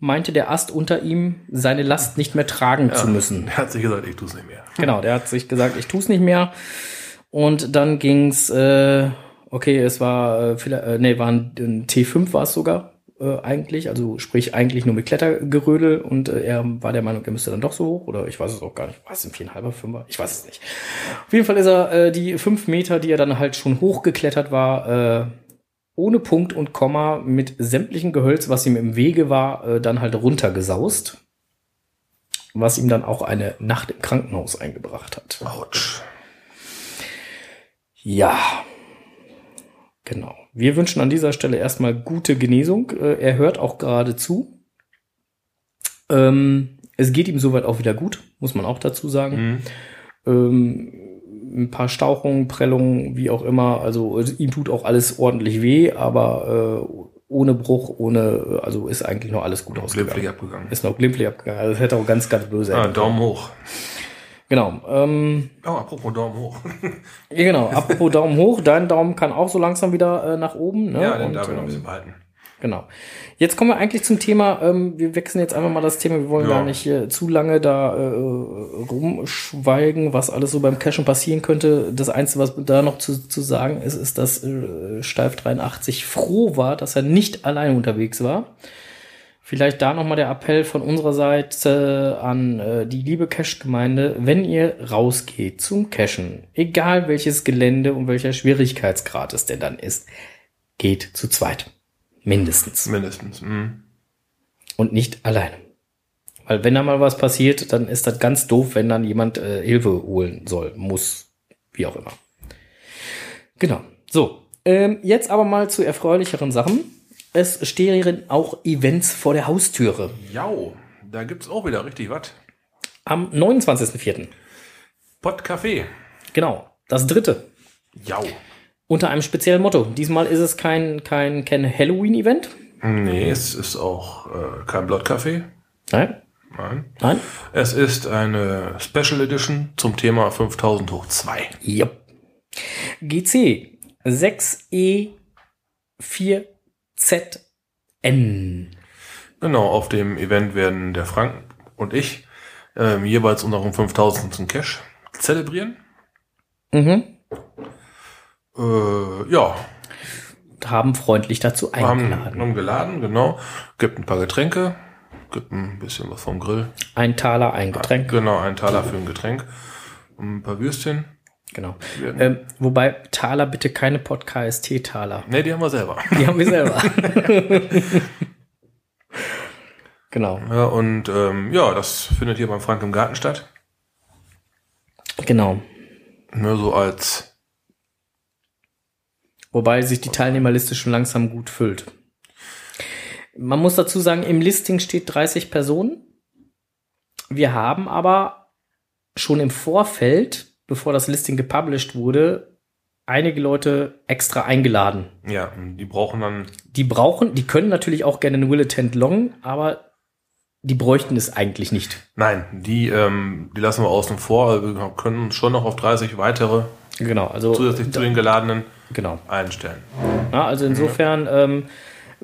meinte der Ast unter ihm, seine Last nicht mehr tragen zu müssen. Er hat sich gesagt, ich tue es nicht mehr. Genau, der hat sich gesagt, ich tu's nicht mehr. Und dann ging's, äh, okay, es war, äh, vielleicht, äh, nee, war ein, ein T5 war es sogar äh, eigentlich, also sprich eigentlich nur mit Klettergerödel und äh, er war der Meinung, er müsste dann doch so hoch oder ich weiß es auch gar nicht. Was sind viereinhalber, fünfer? Ich weiß es nicht. Auf jeden Fall ist er äh, die fünf Meter, die er dann halt schon hochgeklettert war, äh, ohne Punkt und Komma mit sämtlichen Gehölz, was ihm im Wege war, äh, dann halt runtergesaust. Was ihm dann auch eine Nacht im Krankenhaus eingebracht hat. Autsch. Ja. Genau. Wir wünschen an dieser Stelle erstmal gute Genesung. Äh, Er hört auch gerade zu. Ähm, es geht ihm soweit auch wieder gut, muss man auch dazu sagen. Ähm, ein paar Stauchungen, Prellungen, wie auch immer. Also äh, ihm tut auch alles ordentlich weh, aber äh, ohne Bruch, ohne, also ist eigentlich noch alles gut Glimpflich ausgegangen. abgegangen. Ist noch glimpflich abgegangen. Also es hätte auch ganz, ganz böse Ah, Daumen hoch. Genau. Ähm, Oh, apropos Daumen hoch. genau. Apropos Daumen hoch. Dein Daumen kann auch so langsam wieder äh, nach oben. Ne? ja, den Und, darf ich noch ein ähm, bisschen behalten. Genau. Jetzt kommen wir eigentlich zum Thema, ähm, wir wechseln jetzt einfach mal das Thema, wir wollen Ja. gar nicht äh, zu lange da äh, rumschweigen, was alles so beim Cashen passieren könnte. Das Einzige, was da noch zu, zu sagen ist, ist, dass äh, Steif 83 froh war, dass er nicht allein unterwegs war. Vielleicht da nochmal der Appell von unserer Seite an äh, die liebe Cache-Gemeinde, wenn ihr rausgeht zum Cashen, egal welches Gelände und welcher Schwierigkeitsgrad es denn dann ist, geht zu zweit. Mindestens. Mindestens. Mhm. Und nicht alleine. Weil wenn da mal was passiert, dann ist das ganz doof, wenn dann jemand äh, Hilfe holen soll, muss, wie auch immer. Genau. So, ähm, jetzt aber mal zu erfreulicheren Sachen. Es stehen auch Events vor der Haustüre. Jau, da gibt's auch wieder richtig was. Am 29.04. Pot Café. Genau. Das dritte. Jau. Unter einem speziellen Motto. Diesmal ist es kein, kein, kein Halloween-Event. Nee, es ist auch äh, kein Blood Café. Nein. Nein. Nein. Es ist eine Special Edition zum Thema 5000 hoch 2. Yep. GC 6E4ZN. Genau, auf dem Event werden der Frank und ich ähm, jeweils unseren 5000. Cash zelebrieren. Mhm. Äh, ja, Haben freundlich dazu wir haben, eingeladen. haben geladen, genau. Gibt ein paar Getränke, gibt ein bisschen was vom Grill. Ein Taler, ein Getränk. Genau, ein Taler für ein Getränk. Ein paar Würstchen. Genau. Ähm, wobei Taler bitte keine Pod-KST-Taler. Ne, die haben wir selber. Die haben wir selber. genau. Ja, und ähm, ja, das findet hier beim Frank im Garten statt. Genau. Ne, so als Wobei sich die Teilnehmerliste schon langsam gut füllt. Man muss dazu sagen, im Listing steht 30 Personen. Wir haben aber schon im Vorfeld, bevor das Listing gepublished wurde, einige Leute extra eingeladen. Ja, die brauchen dann, Die brauchen, die können natürlich auch gerne einen Will Attend Long, aber die bräuchten es eigentlich nicht. nein, die, ähm, die lassen wir außen vor. Also wir können schon noch auf 30 weitere Genau, also zusätzlich zu den geladenen genau. einstellen. Ja, also insofern, ähm,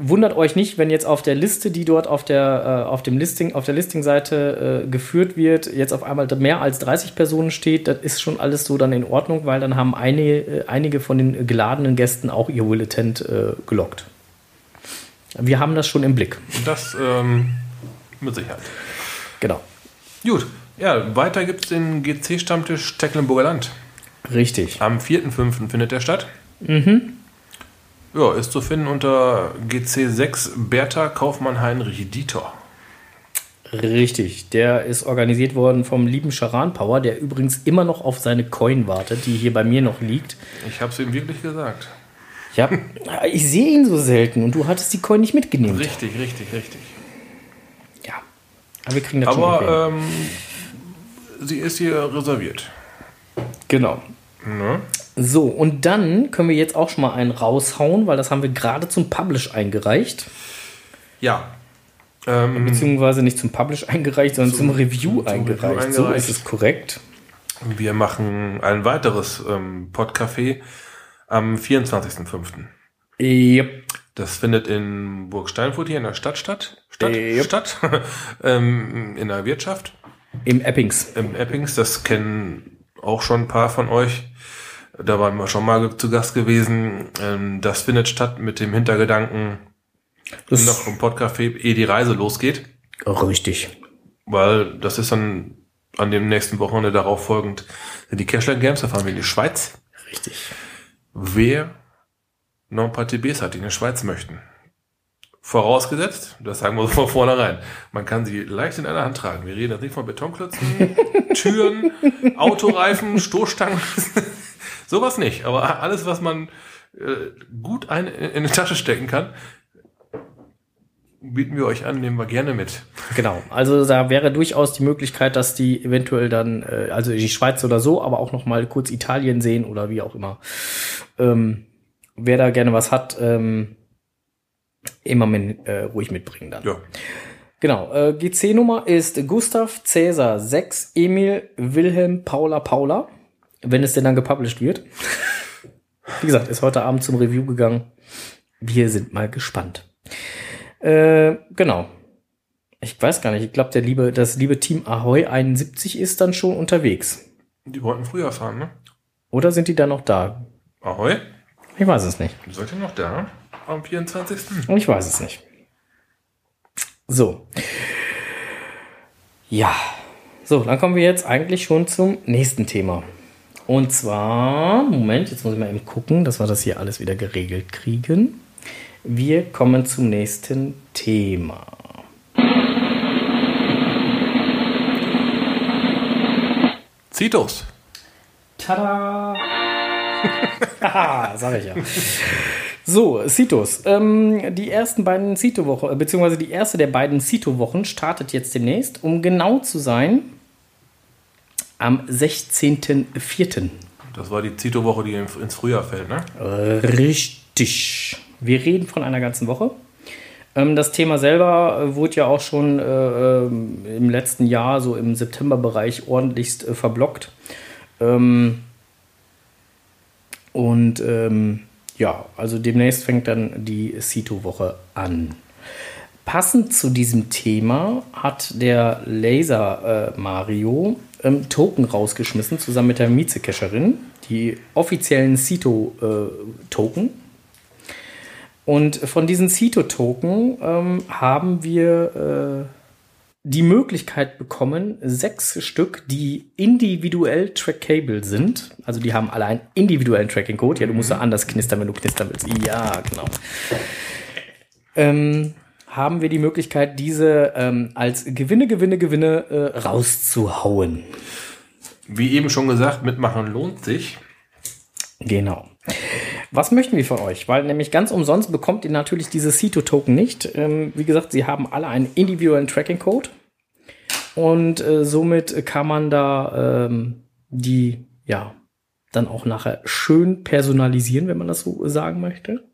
wundert euch nicht, wenn jetzt auf der Liste, die dort auf der, äh, auf dem Listing, auf der Listingseite äh, geführt wird, jetzt auf einmal mehr als 30 Personen steht, das ist schon alles so dann in Ordnung, weil dann haben einige, äh, einige von den geladenen Gästen auch ihr Will Attend äh, gelockt. Wir haben das schon im Blick. Das ähm, mit Sicherheit. Genau. Gut. Ja, weiter gibt es den GC-Stammtisch Tecklenburger Land. Richtig. Am 4.5. findet der statt. Mhm. Ja, ist zu finden unter GC6 Bertha Kaufmann Heinrich Dieter. Richtig. Der ist organisiert worden vom lieben Charan Power, der übrigens immer noch auf seine Coin wartet, die hier bei mir noch liegt. Ich habe es ihm wirklich gesagt. Ja, ich sehe ihn so selten und du hattest die Coin nicht mitgenommen. Richtig, richtig, richtig. Ja. Aber wir kriegen das schon. Aber ähm, sie ist hier reserviert. Genau. Ne? So, und dann können wir jetzt auch schon mal einen raushauen, weil das haben wir gerade zum Publish eingereicht. Ja. Ähm, Beziehungsweise nicht zum Publish eingereicht, sondern zum, Zum- Review, zum eingereicht. Review So eingereicht. ist es korrekt. wir machen ein weiteres ähm, Podcafé am 24.05. Yep. Das findet in Burg Steinfurt hier in der Stadt statt. Stadt? Yep. Stadt? ähm, in der Wirtschaft. Im Eppings. Im Eppings, das kennen auch schon ein paar von euch. Da waren wir schon mal zu Gast gewesen. Ähm, das findet statt mit dem Hintergedanken, Das noch im Podcafé, ehe die Reise losgeht. richtig. Weil das ist dann an dem nächsten Wochenende darauf folgend sind die Cashland Games, da fahren wir in die Schweiz. Richtig. Wer noch ein paar TBs hat, die in die Schweiz möchten. Vorausgesetzt, das sagen wir so von vornherein, man kann sie leicht in einer Hand tragen. Wir reden jetzt nicht von Betonklötzen, Türen, Autoreifen, Stoßstangen, sowas nicht. Aber alles, was man äh, gut ein, in die Tasche stecken kann, bieten wir euch an, nehmen wir gerne mit. Genau. Also da wäre durchaus die Möglichkeit, dass die eventuell dann, äh, also die Schweiz oder so, aber auch noch mal kurz Italien sehen oder wie auch immer. Ähm, wer da gerne was hat, ähm, immer mit, äh, ruhig mitbringen dann. Ja. Genau. Äh, GC-Nummer ist Gustav Cäsar 6 Emil Wilhelm Paula Paula, wenn es denn dann gepublished wird. Wie gesagt, ist heute Abend zum Review gegangen. Wir sind mal gespannt. Äh, genau. Ich weiß gar nicht. Ich glaube, der liebe, das liebe Team Ahoy 71 ist dann schon unterwegs. Die wollten früher fahren, ne? Oder sind die da noch da? Ahoi, Ich weiß es nicht. seid ihr noch da? Am 24. Ich weiß es nicht. So. Ja. So, dann kommen wir jetzt eigentlich schon zum nächsten Thema. Und zwar, Moment, jetzt muss ich mal eben gucken, dass wir das hier alles wieder geregelt kriegen. Wir kommen zum nächsten Thema. Zitos. Tada! Haha, sag ich ja. So, Citos. Ähm, die ersten beiden Cito-Wochen, beziehungsweise die erste der beiden Cito-Wochen startet jetzt demnächst. Um genau zu sein, am 16.04. Das war die Zito-Woche, die ins Frühjahr fällt, ne? Richtig. Wir reden von einer ganzen Woche. Ähm, das Thema selber äh, wurde ja auch schon äh, ähm, im letzten Jahr, so im Septemberbereich, ordentlichst äh, verblockt. Ähm, und ja, also demnächst fängt dann die Cito-Woche an. Passend zu diesem Thema hat der Laser äh, Mario ähm, Token rausgeschmissen, zusammen mit der Mieze-Cacherin. Die offiziellen Cito-Token. Und von diesen Cito-Token ähm, haben wir äh, die Möglichkeit bekommen, sechs Stück, die individuell trackable sind. Also die haben alle einen individuellen Tracking-Code. Ja, du musst ja anders knistern, wenn du knistern willst. Ja, genau. Ähm, haben wir die Möglichkeit, diese ähm, als Gewinne, Gewinne, Gewinne äh, rauszuhauen. Wie eben schon gesagt, mitmachen lohnt sich. Genau. Was möchten wir von euch? Weil nämlich ganz umsonst bekommt ihr natürlich diese Cito-Token nicht. Ähm, wie gesagt, sie haben alle einen individuellen Tracking-Code. Und äh, somit kann man da ähm, die, ja, dann auch nachher schön personalisieren, wenn man das so sagen möchte.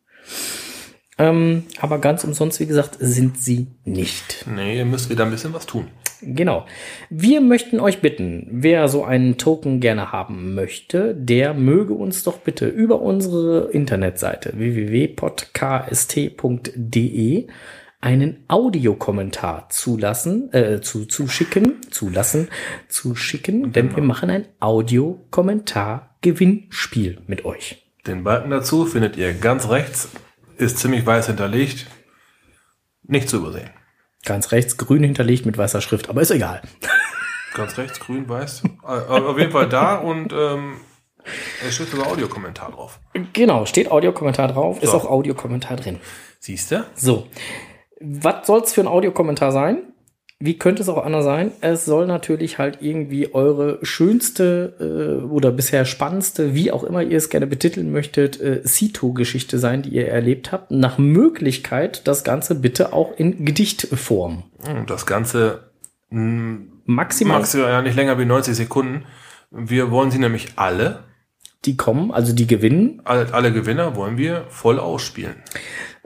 Ähm, aber ganz umsonst, wie gesagt, sind sie nicht. Nee, ihr müsst wieder ein bisschen was tun. Genau. Wir möchten euch bitten, wer so einen Token gerne haben möchte, der möge uns doch bitte über unsere Internetseite www.podcast.de einen Audiokommentar zulassen, äh, zu, zu schicken, zulassen, zu schicken, denn wir machen ein Audiokommentar-Gewinnspiel mit euch. Den Balken dazu findet ihr ganz rechts, ist ziemlich weiß hinterlegt. Nicht zu übersehen. Ganz rechts grün hinterlegt mit weißer Schrift, aber ist egal. Ganz rechts, grün, weiß. Äh, Auf jeden Fall da und ähm, es steht sogar Audiokommentar drauf. Genau, steht Audiokommentar drauf, ist So. auch Audiokommentar drin. Siehst du? So, was soll's für ein Audiokommentar sein? Wie könnte es auch anders sein? Es soll natürlich halt irgendwie eure schönste äh, oder bisher spannendste, wie auch immer ihr es gerne betiteln möchtet, äh, Cito-Geschichte sein, die ihr erlebt habt. Nach Möglichkeit das Ganze bitte auch in Gedichtform. Und das Ganze mh, Maximal, maximal ja nicht länger wie 90 Sekunden. Wir wollen sie nämlich alle, die kommen, also die gewinnen. alle, alle Gewinner wollen wir voll ausspielen.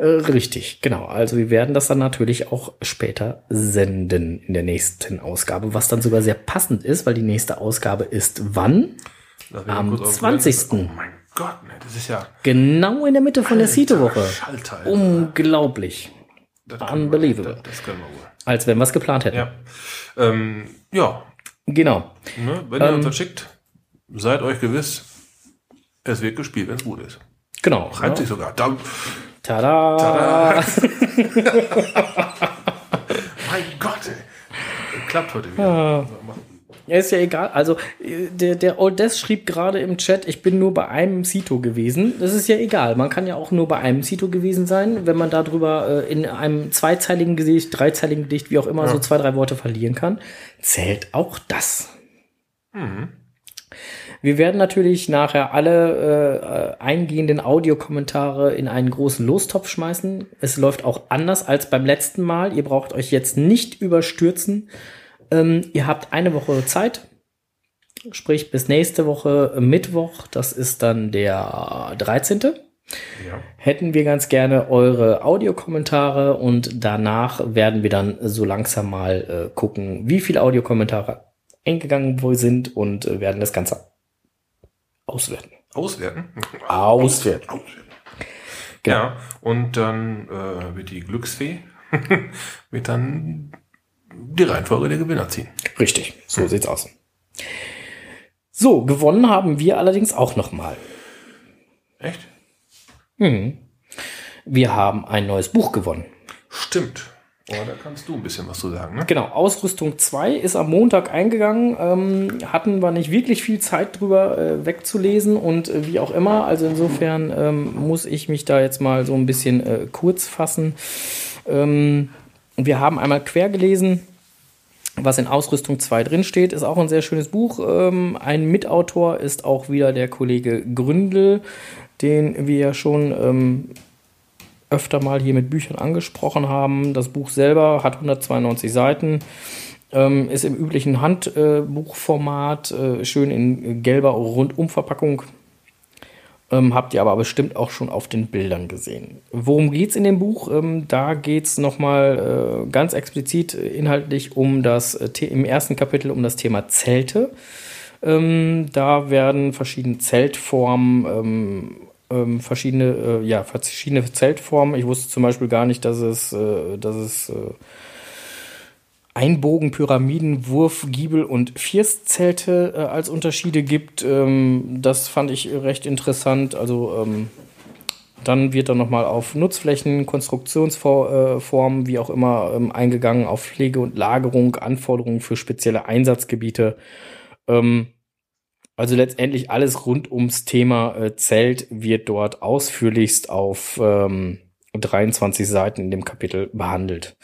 Äh, richtig, genau. Also wir werden das dann natürlich auch später senden in der nächsten Ausgabe, was dann sogar sehr passend ist, weil die nächste Ausgabe ist wann? Am kurz auf- 20.. Oh mein Gott, ne, das ist ja Genau in der Mitte von der. Alter. Unglaublich. Das unbelievable. Wir, das, das können wir wohl. Als wenn wir es geplant hätten. Ja. Ähm, ja, Genau. ne, wenn ihr Ähm. uns das schickt, seid euch gewiss, es wird gespielt, wenn es gut ist. Genau. Reimt sich sogar. Da, Tada. Tada. mein Gott, ey. Klappt heute wieder. Ja, ist ja egal. Also, der, der Old Death schrieb gerade im Chat, ich bin nur bei einem Cito gewesen. Das ist ja egal. Man kann ja auch nur bei einem Cito gewesen sein, wenn man darüber äh, in einem zweizeiligen Gedicht, dreizeiligen Gedicht, wie auch immer, so zwei, drei Worte verlieren kann. Zählt auch das. Wir werden natürlich nachher alle äh, eingehenden Audiokommentare in einen großen Lostopf schmeißen. Es läuft auch anders als beim letzten Mal. Ihr braucht euch jetzt nicht überstürzen. Ähm, ihr habt eine Woche Zeit, sprich bis nächste Woche Mittwoch, das ist dann der 13. Ja. Hätten wir ganz gerne eure Audiokommentare und danach werden wir dann so langsam mal äh, gucken, wie viele Audiokommentare eingegangen sind und äh, werden das Ganze auswerten. Auswerten. Auswerten. Auswerten. Genau. Ja, und dann äh, wird die Glücksfee wird dann die Reihenfolge der Gewinner ziehen. Richtig, so sieht's aus. So, gewonnen haben wir allerdings auch noch mal. Echt? Wir haben ein neues Buch gewonnen. Stimmt. Oh, da kannst du ein bisschen was zu sagen, ne? Genau, Ausrüstung 2 ist am Montag eingegangen. Ähm, hatten wir nicht wirklich viel Zeit drüber äh, wegzulesen und äh, wie auch immer. Also insofern ähm, muss ich mich da jetzt mal so ein bisschen äh, kurz fassen. Ähm, wir haben einmal quer gelesen, was in Ausrüstung 2 drin steht. Ist auch ein sehr schönes Buch. Ähm, ein Mitautor ist auch wieder der Kollege Gründel, den wir ja schon ähm, öfter mal hier mit Büchern angesprochen haben. Das Buch selber hat 192 Seiten, ähm, ist im üblichen Handbuchformat, äh, schön in gelber Rundumverpackung. Ähm, habt ihr aber bestimmt auch schon auf den Bildern gesehen. Worum geht's in dem Buch? Ähm, da geht's nochmal äh, ganz explizit äh, inhaltlich um das, äh, im ersten Kapitel um das Thema Zelte. Ähm, da werden verschiedene Zeltformen, ähm, verschiedene, äh, ja, verschiedene Zeltformen. Ich wusste zum Beispiel gar nicht, dass es, äh, dass es äh, Einbogen, Pyramiden, Wurf, Giebel und Firstzelte äh, als Unterschiede gibt. Ähm, das fand ich recht interessant. Also ähm, dann wird dann nochmal auf Nutzflächen, Konstruktionsformen, wie auch immer, ähm, eingegangen, auf Pflege und Lagerung, Anforderungen für spezielle Einsatzgebiete. Ähm, also letztendlich alles rund ums Thema äh, Zelt wird dort ausführlichst auf ähm, 23 Seiten in dem Kapitel behandelt.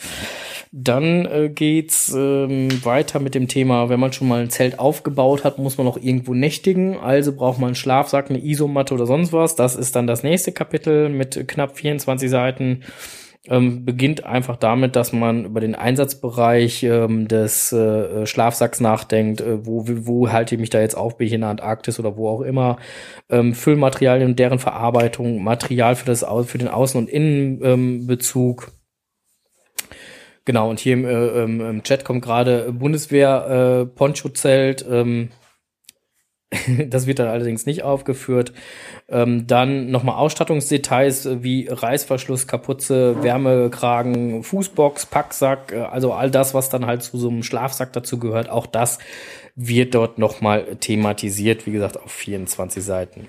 Dann äh, geht's ähm, weiter mit dem Thema, wenn man schon mal ein Zelt aufgebaut hat, muss man auch irgendwo nächtigen. Also braucht man einen Schlafsack, eine Isomatte oder sonst was. Das ist dann das nächste Kapitel mit knapp 24 Seiten. Ähm, beginnt einfach damit, dass man über den Einsatzbereich ähm, des äh, Schlafsacks nachdenkt. Äh, wo, wo halte ich mich da jetzt auf? Bin ich in der Antarktis oder wo auch immer? Ähm, Füllmaterialien und deren Verarbeitung, Material für, das, für den Außen- und Innenbezug. Genau, und hier im, äh, im Chat kommt gerade Bundeswehr äh, das wird dann allerdings nicht aufgeführt. Ähm, dann nochmal Ausstattungsdetails äh, wie Reißverschluss, Kapuze, Wärmekragen, Fußbox, Packsack, äh, also all das, was dann halt zu so einem Schlafsack dazu gehört, auch das wird dort nochmal thematisiert, wie gesagt, auf 24 Seiten.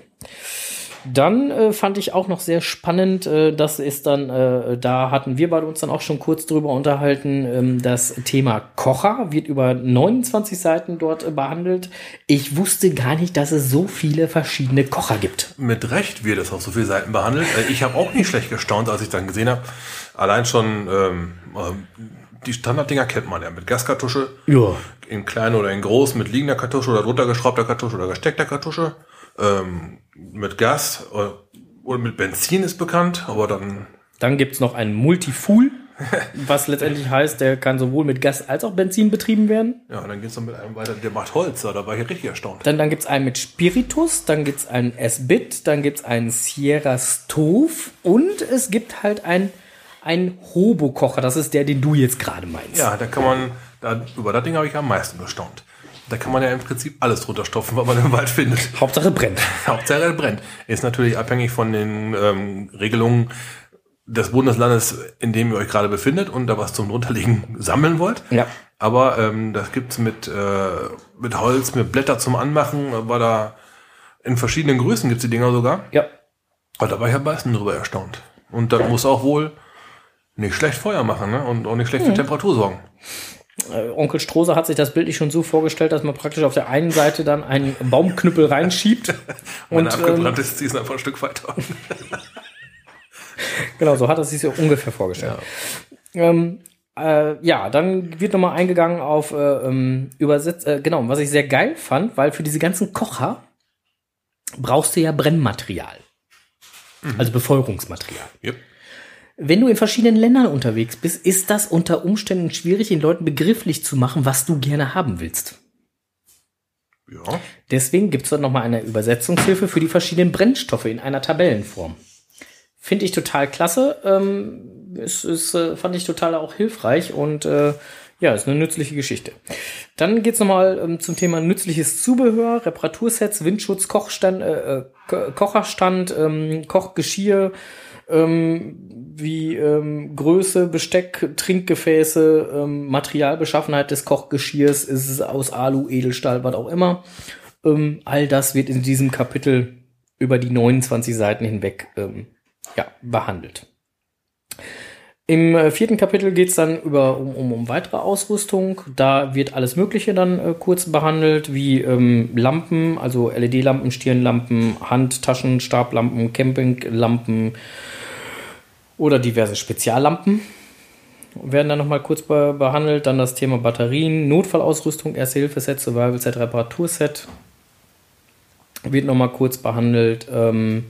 Dann äh, fand ich auch noch sehr spannend, äh, das ist dann, äh, da hatten wir beide uns dann auch schon kurz drüber unterhalten, ähm, das Thema Kocher wird über 29 Seiten dort äh, behandelt. Ich wusste gar nicht, dass es so viele verschiedene Kocher gibt. Mit Recht wird es auf so viele Seiten behandelt. Äh, Ich habe auch nicht schlecht gestaunt, als ich dann gesehen habe. Allein schon ähm, ähm, die Standarddinger kennt man ja mit Gaskartusche. Ja. In klein oder in groß, mit liegender Kartusche oder drunter geschraubter Kartusche oder gesteckter Kartusche. Ähm, mit Gas äh, oder mit Benzin ist bekannt, aber dann Dann gibt's noch einen Multifool, was letztendlich heißt, der kann sowohl mit Gas als auch Benzin betrieben werden. ja, dann geht's noch mit einem weiter, der macht Holz, da war ich richtig erstaunt. Dann, dann gibt's einen mit Spiritus, dann gibt's einen S-Bit, dann gibt's einen Sierra Stove und es gibt halt ein, ein Hobo-Kocher. Das ist der, den du jetzt gerade meinst. Ja, da kann man, da, über das Ding habe ich am meisten gestaunt. Da kann man ja im Prinzip alles drunter stopfen, was man im Wald findet. Hauptsache brennt. Hauptsache brennt. Ist natürlich abhängig von den ähm, Regelungen des Bundeslandes, in dem ihr euch gerade befindet und da was zum drunterlegen sammeln wollt. Ja. Aber ähm, das gibt's mit, äh, mit Holz, mit Blätter zum Anmachen, aber da in verschiedenen Größen gibt's die Dinger sogar. Ja. Aber da war ich am meisten drüber erstaunt. Und das muss auch wohl nicht schlecht Feuer machen ne? und auch nicht schlecht für Temperatur sorgen. Äh, Onkel Strohser hat sich das bildlich schon so vorgestellt, dass man praktisch auf der einen Seite dann einen Baumknüppel reinschiebt. Und ähm, abgebrannte ist ziehst einfach ein Stück weiter. genau, so hat er sich so ungefähr vorgestellt. Ähm, äh, ja, dann wird nochmal eingegangen auf äh, ähm, Übersetz, äh, genau, was ich sehr geil fand, weil für diese ganzen Kocher brauchst du ja Brennmaterial. Also Befeuerungsmaterial. Yep. Wenn du in verschiedenen Ländern unterwegs bist, ist das unter Umständen schwierig, den Leuten begrifflich zu machen, was du gerne haben willst. Ja. Deswegen gibt es dort nochmal eine Übersetzungshilfe für die verschiedenen Brennstoffe in einer Tabellenform. Finde ich total klasse. Ähm, es ist, äh, fand ich total auch hilfreich und äh, ja, ist eine nützliche Geschichte. Dann geht's nochmal ähm, zum Thema nützliches Zubehör, Reparatursets, Windschutz, Kochstand, äh, äh, Ko- Kocherstand, ähm, Kochgeschirr, ähm, wie ähm, Größe, Besteck, Trinkgefäße, ähm, Materialbeschaffenheit des Kochgeschirrs, ist es aus Alu, Edelstahl, was auch immer. Ähm, all das wird in diesem Kapitel über die 29 Seiten hinweg ähm, ja, behandelt. Im äh, vierten Kapitel geht's dann über, um, um, um weitere Ausrüstung. Da wird alles Mögliche dann äh, kurz behandelt, wie ähm, Lampen, also LED-Lampen, Stirnlampen, Handtaschen, Stablampen, Campinglampen oder diverse Speziallampen werden dann nochmal kurz be behandelt. Dann das Thema Batterien, Notfallausrüstung, Erste-Hilfe-Set, Survival-Set, Reparaturset wird nochmal kurz behandelt. Ähm,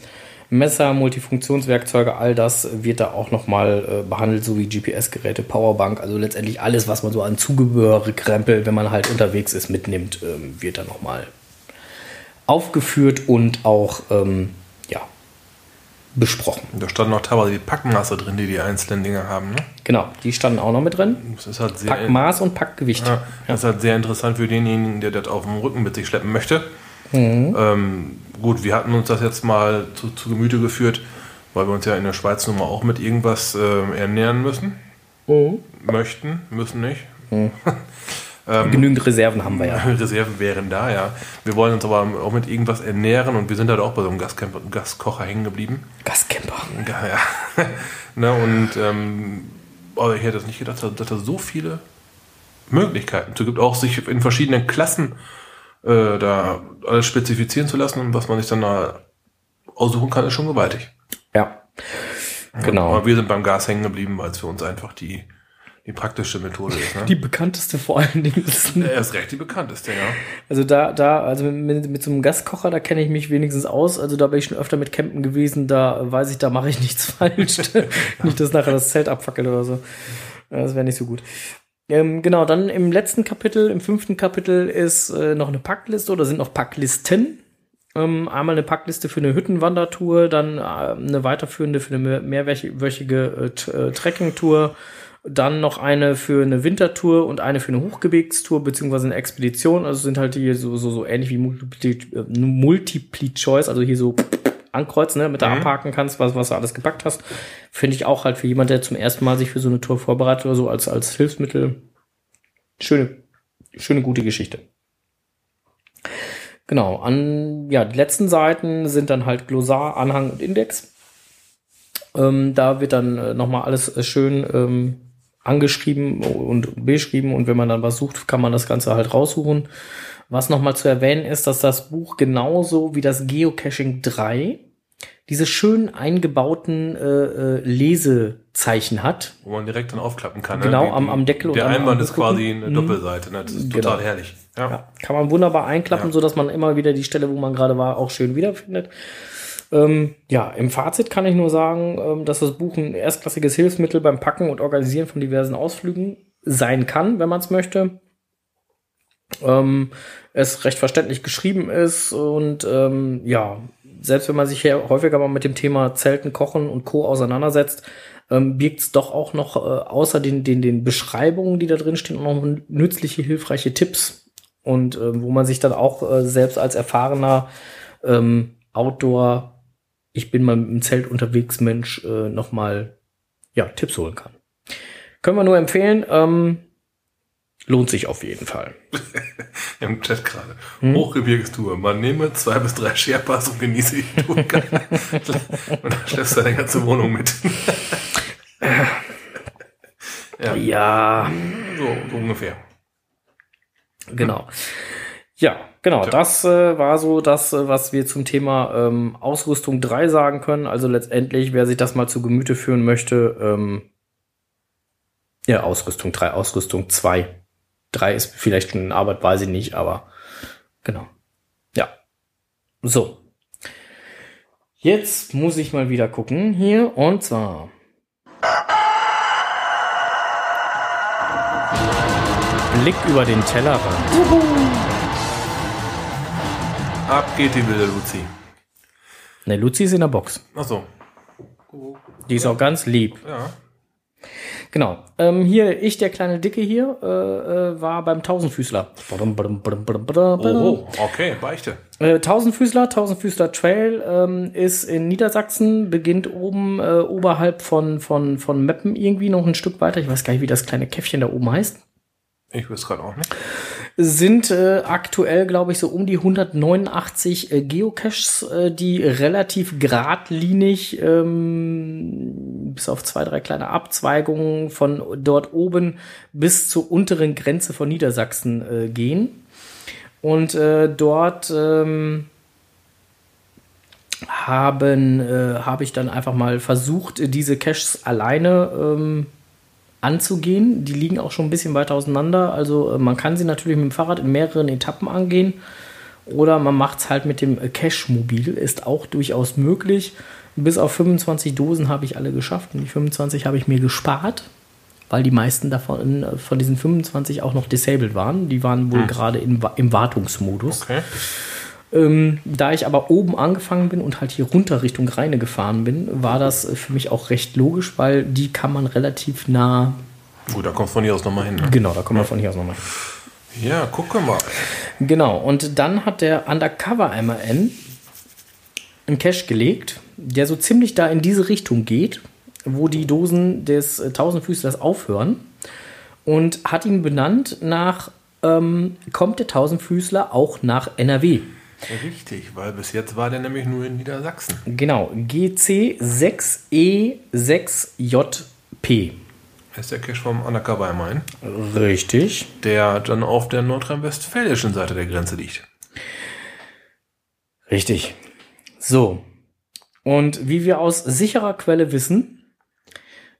Messer, Multifunktionswerkzeuge, all das wird da auch nochmal äh, behandelt, sowie GPS-Geräte, Powerbank, also letztendlich alles, was man so an Zubehör, Krempel, wenn man halt unterwegs ist, mitnimmt, ähm, wird da nochmal aufgeführt und auch ähm, besprochen. Da stand noch teilweise die Packmaße drin, die die einzelnen Dinge haben. Ne? Genau, die standen auch noch mit drin. Das ist halt sehr, Packmaß und Packgewicht. ja, das ist halt sehr interessant für denjenigen, der das auf dem Rücken mit sich schleppen möchte. Ähm, gut, wir hatten uns das jetzt mal zu, zu Gemüte geführt, weil wir uns ja in der Schweiz nun mal auch mit irgendwas ähm, ernähren müssen. Möchten, müssen nicht. Genügend Reserven haben wir ja. Reserven wären da, ja. Wir wollen uns aber auch mit irgendwas ernähren und wir sind halt auch bei so einem Gascamper, Gaskocher hängen geblieben. Gascamper. Ja, ja. ne, und ähm, aber ich hätte es nicht gedacht, dass da so viele Möglichkeiten zu gibt, auch sich in verschiedenen Klassen äh, da alles spezifizieren zu lassen und was man sich dann da aussuchen kann, ist schon gewaltig. Ja. Genau. Aber wir sind beim Gas hängen geblieben, weil es für uns einfach die, die praktische Methode ist. Ne? Die bekannteste vor allen Dingen ist. Er ist recht die bekannteste, ja. Also da, da, also mit, mit so einem Gaskocher, da kenne ich mich wenigstens aus. Also da bin ich schon öfter mit Campen gewesen, da weiß ich, da mache ich nichts falsch. nicht, dass nachher das Zelt abfackelt oder so. Das wäre nicht so gut. Ähm, genau, dann im letzten Kapitel, im fünften Kapitel ist äh, noch eine Packliste oder sind noch Packlisten. Ähm, einmal eine Packliste für eine Hüttenwandertour, dann äh, eine weiterführende für eine mehr- mehrwöchige äh, äh, Trekkingtour, Dann noch eine für eine Wintertour und eine für eine Hochgebirgstour beziehungsweise eine Expedition. Also sind halt hier so, so, so ähnlich wie Multiple, äh, Multiple Choice, also hier so ankreuzen, ne, mit der Mhm. abhaken kannst, was, was du alles gepackt hast. Finde ich auch halt für jemand, der zum ersten Mal sich für so eine Tour vorbereitet oder so als, als Hilfsmittel. Schöne, schöne, gute Geschichte. Genau, an, ja, die letzten Seiten sind dann halt Glossar, Anhang und Index. Ähm, da wird dann äh, nochmal alles äh, schön ähm, angeschrieben und beschrieben und wenn man dann was sucht, kann man das Ganze halt raussuchen. Was nochmal zu erwähnen ist, dass das Buch genauso wie das Geocaching 3 diese schön eingebauten äh, äh, Lesezeichen hat. Wo man direkt dann aufklappen kann. Genau, ne? am- am Deckel und Der Einband am ist quasi eine Mhm. Doppelseite. Ne? Das ist Genau. total herrlich. Ja. Ja, kann man wunderbar einklappen, Ja. so dass man immer wieder die Stelle, wo man gerade war, auch schön wiederfindet. Ähm, ja, im Fazit kann ich nur sagen, ähm, dass das Buch ein erstklassiges Hilfsmittel beim Packen und Organisieren von diversen Ausflügen sein kann, wenn man es möchte. Ähm, es recht verständlich geschrieben ist und ähm, ja, selbst wenn man sich hier häufiger mal mit dem Thema Zelten, Kochen und Co. auseinandersetzt, ähm, birgt es doch auch noch äh, außer den, den, den Beschreibungen, die da drin stehen, noch nützliche, hilfreiche Tipps. Und ähm, wo man sich dann auch äh, selbst als erfahrener ähm, Outdoor, ich bin mal im Zelt unterwegs Mensch, äh, nochmal ja, Tipps holen kann. Können wir nur empfehlen. Ähm, lohnt sich auf jeden Fall. Im Chat gerade. Hm? Hochgebirgstour. Man nehme zwei bis drei Sherpas und genieße die Tour. und dann schleppst du deine ganze Wohnung mit. ja, Ja, so, so ungefähr. genau. Ja, genau. Tja. Das äh, war so das, äh, was wir zum Thema ähm, Ausrüstung 3 sagen können. Also letztendlich, wer sich das mal zu Gemüte führen möchte, ähm, ja, Ausrüstung 3, Ausrüstung 2. 3 ist vielleicht schon in Arbeit, weiß ich nicht, aber genau. Ja. So. Jetzt muss ich mal wieder gucken hier und zwar. Blick über den Tellerrand. Ab geht die wilde Luzi. Ne, Luzi ist in der Box. Achso. Die ist auch ganz lieb. Ja. Genau. Ähm, hier, ich, der kleine Dicke hier, äh, äh, war beim Tausendfüßler. Oh, okay, Beichte. Äh, Tausendfüßler, Tausendfüßler Trail ähm, ist in Niedersachsen, beginnt oben äh, oberhalb von, von, von Meppen irgendwie noch ein Stück weiter. Ich weiß gar nicht, wie das kleine Käffchen da oben heißt. Ich wüsste gerade auch nicht. Sind äh, aktuell, glaube ich, so um die 189 äh, Geocaches, äh, die relativ geradlinig, ähm, bis auf zwei, drei kleine Abzweigungen von dort oben bis zur unteren Grenze von Niedersachsen äh, gehen. Und äh, dort ähm, haben äh, habe ich dann einfach mal versucht, diese Caches alleine ähm, anzugehen. Die liegen auch schon ein bisschen weiter auseinander. Also äh, man kann sie natürlich mit dem Fahrrad in mehreren Etappen angehen. Oder man macht es halt mit dem äh, Cache-Mobil. Ist auch durchaus möglich. Bis auf 25 Dosen habe ich alle geschafft. Und die 25 habe ich mir gespart, weil die meisten davon äh, von diesen 25 auch noch disabled waren. Die waren wohl gerade in, Wa- im Wartungsmodus. Okay. Ähm, da ich aber oben angefangen bin und halt hier runter Richtung Rheine gefahren bin, war das für mich auch recht logisch, weil die kann man relativ nah. Gut, da kommst du von hier aus nochmal hin. Ne? Genau, da kommen wir von hier aus nochmal. Ja, gucke mal. Genau, und dann hat der Undercover MAN einen Cache gelegt, der so ziemlich da in diese Richtung geht, wo die Dosen des äh, Tausendfüßlers aufhören und hat ihn benannt nach, ähm, kommt der Tausendfüßler auch nach NRW. Richtig, weil bis jetzt war der nämlich nur in Niedersachsen. Genau, E GC6E6JP. Das ist der Cache vom Undercover Main, Richtig. der dann auf der nordrhein-westfälischen Seite der Grenze liegt. Richtig. So. Und wie wir aus sicherer Quelle wissen,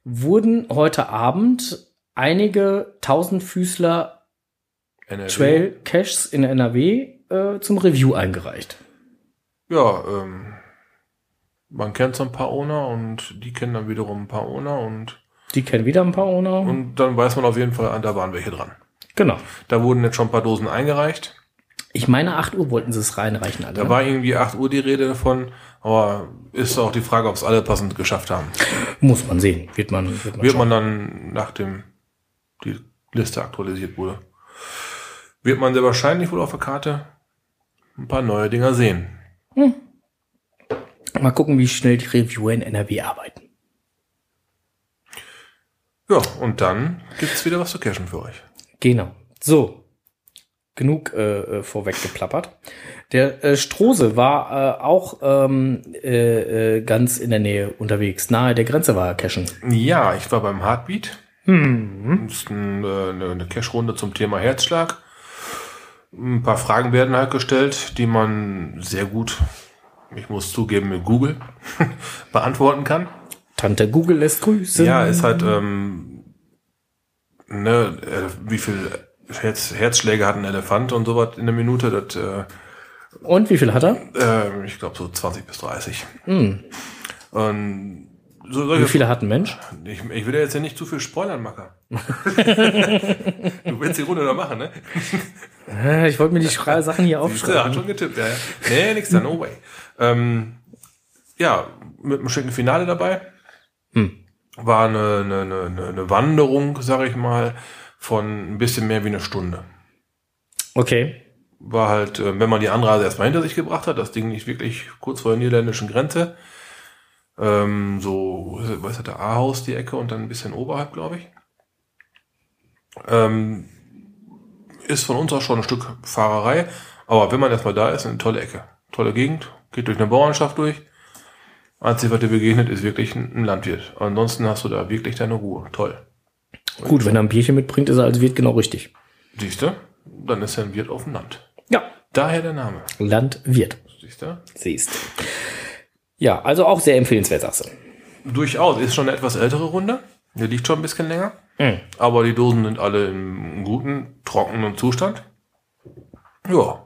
wurden heute Abend einige Tausendfüßler NRW. Trail Caches in NRW äh, zum Review eingereicht. Ja, ähm, man kennt so ein paar Owner und die kennen dann wiederum ein paar Owner und, Die kennen wieder ein paar Owner. und dann weiß man auf jeden Fall, ah, da waren welche dran. genau. Da wurden jetzt schon ein paar Dosen eingereicht. Ich meine, 8 Uhr wollten sie es reinreichen alle. Da ne? war irgendwie 8 Uhr die Rede davon, aber ist auch die Frage, ob es alle passend geschafft haben. Muss man sehen. Wird man, wird man Wird man dann, nachdem die Liste aktualisiert wurde, wird man sehr wahrscheinlich wohl auf der Karte ein paar neue Dinger sehen. Mal gucken, wie schnell die Reviewer in NRW arbeiten. Ja, und dann gibt's wieder was zu cashen für euch. Genau. So. Genug äh, äh, vorweg geplappert. Der äh, Strose war äh, auch ähm, äh, äh, ganz in der Nähe unterwegs. Nahe der Grenze war er cashen. Ja, ich war beim Heartbeat. Hm. Das ist ein, äh, eine Cash-Runde zum Thema Herzschlag. Ein paar Fragen werden halt gestellt, die man sehr gut, ich muss zugeben, mit Google beantworten kann. Tante Google lässt grüßen. Ja, ist halt, ähm, ne, äh, wie viel Herz, Herzschläge hat ein Elefant und sowas in der Minute, das, äh, Und wie viel hat er? äh, ich glaube so 20 bis 30. Hm. Und so Wie viele hat ein Mensch? ich, ich will ja jetzt ja nicht zu viel spoilern, Macker. du willst die Runde noch machen, ne? Ich wollte mir die Schra- Sachen hier Ja, hat aufschreiben. schon getippt, ja. ja. Nee, nix da, no way. Ähm, ja, mit einem schicken Finale dabei. Hm. War eine, eine, eine, eine Wanderung, sag ich mal, von ein bisschen mehr wie eine Stunde. Okay. War halt, äh, wenn man die Anreise erstmal hinter sich gebracht hat, das Ding nicht wirklich kurz vor der niederländischen Grenze. Ähm, so, was das, der A-Haus, die Ecke und dann ein bisschen oberhalb, glaube ich. Ähm, ist von uns auch schon ein Stück Fahrerei, aber wenn man erstmal da ist, eine tolle Ecke. Tolle Gegend, geht durch eine Bauernschaft durch. Einzig, was dir begegnet, ist wirklich ein Landwirt. Ansonsten hast du da wirklich deine Ruhe. Toll. Gut, wenn er ein Bierchen mitbringt, ist er als Wirt genau richtig. Siehst du? Dann ist er ein Wirt auf dem Land. Ja. Daher der Name. Landwirt. Siehst du? Siehst. Ja, also auch sehr empfehlenswert, sagst du. Durchaus. Ist schon eine etwas ältere Runde. Die liegt schon ein bisschen länger. Mhm. Aber die Dosen sind alle im guten, trockenen Zustand. Ja.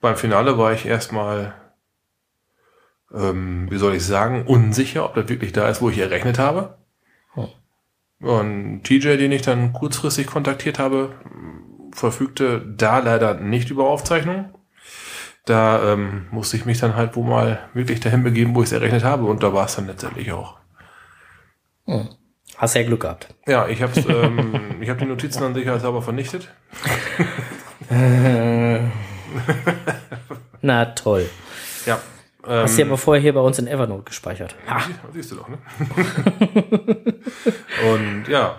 Beim Finale war ich erstmal, ähm, wie soll ich sagen, unsicher, ob das wirklich da ist, wo ich errechnet habe. Oh. Und TJ, den ich dann kurzfristig kontaktiert habe, verfügte da leider nicht über Aufzeichnung. Da ähm, musste ich mich dann halt wohl mal wirklich dahin begeben, wo ich es errechnet habe. Und da war es dann letztendlich auch. Hast ja Glück gehabt. Ja, ich habe ähm, ich hab die Notizen dann sicherheitshalber vernichtet. Na toll. Ja. Ähm, Hast du aber vorher hier bei uns in Evernote gespeichert. Ha. siehst du doch, ne? und ja,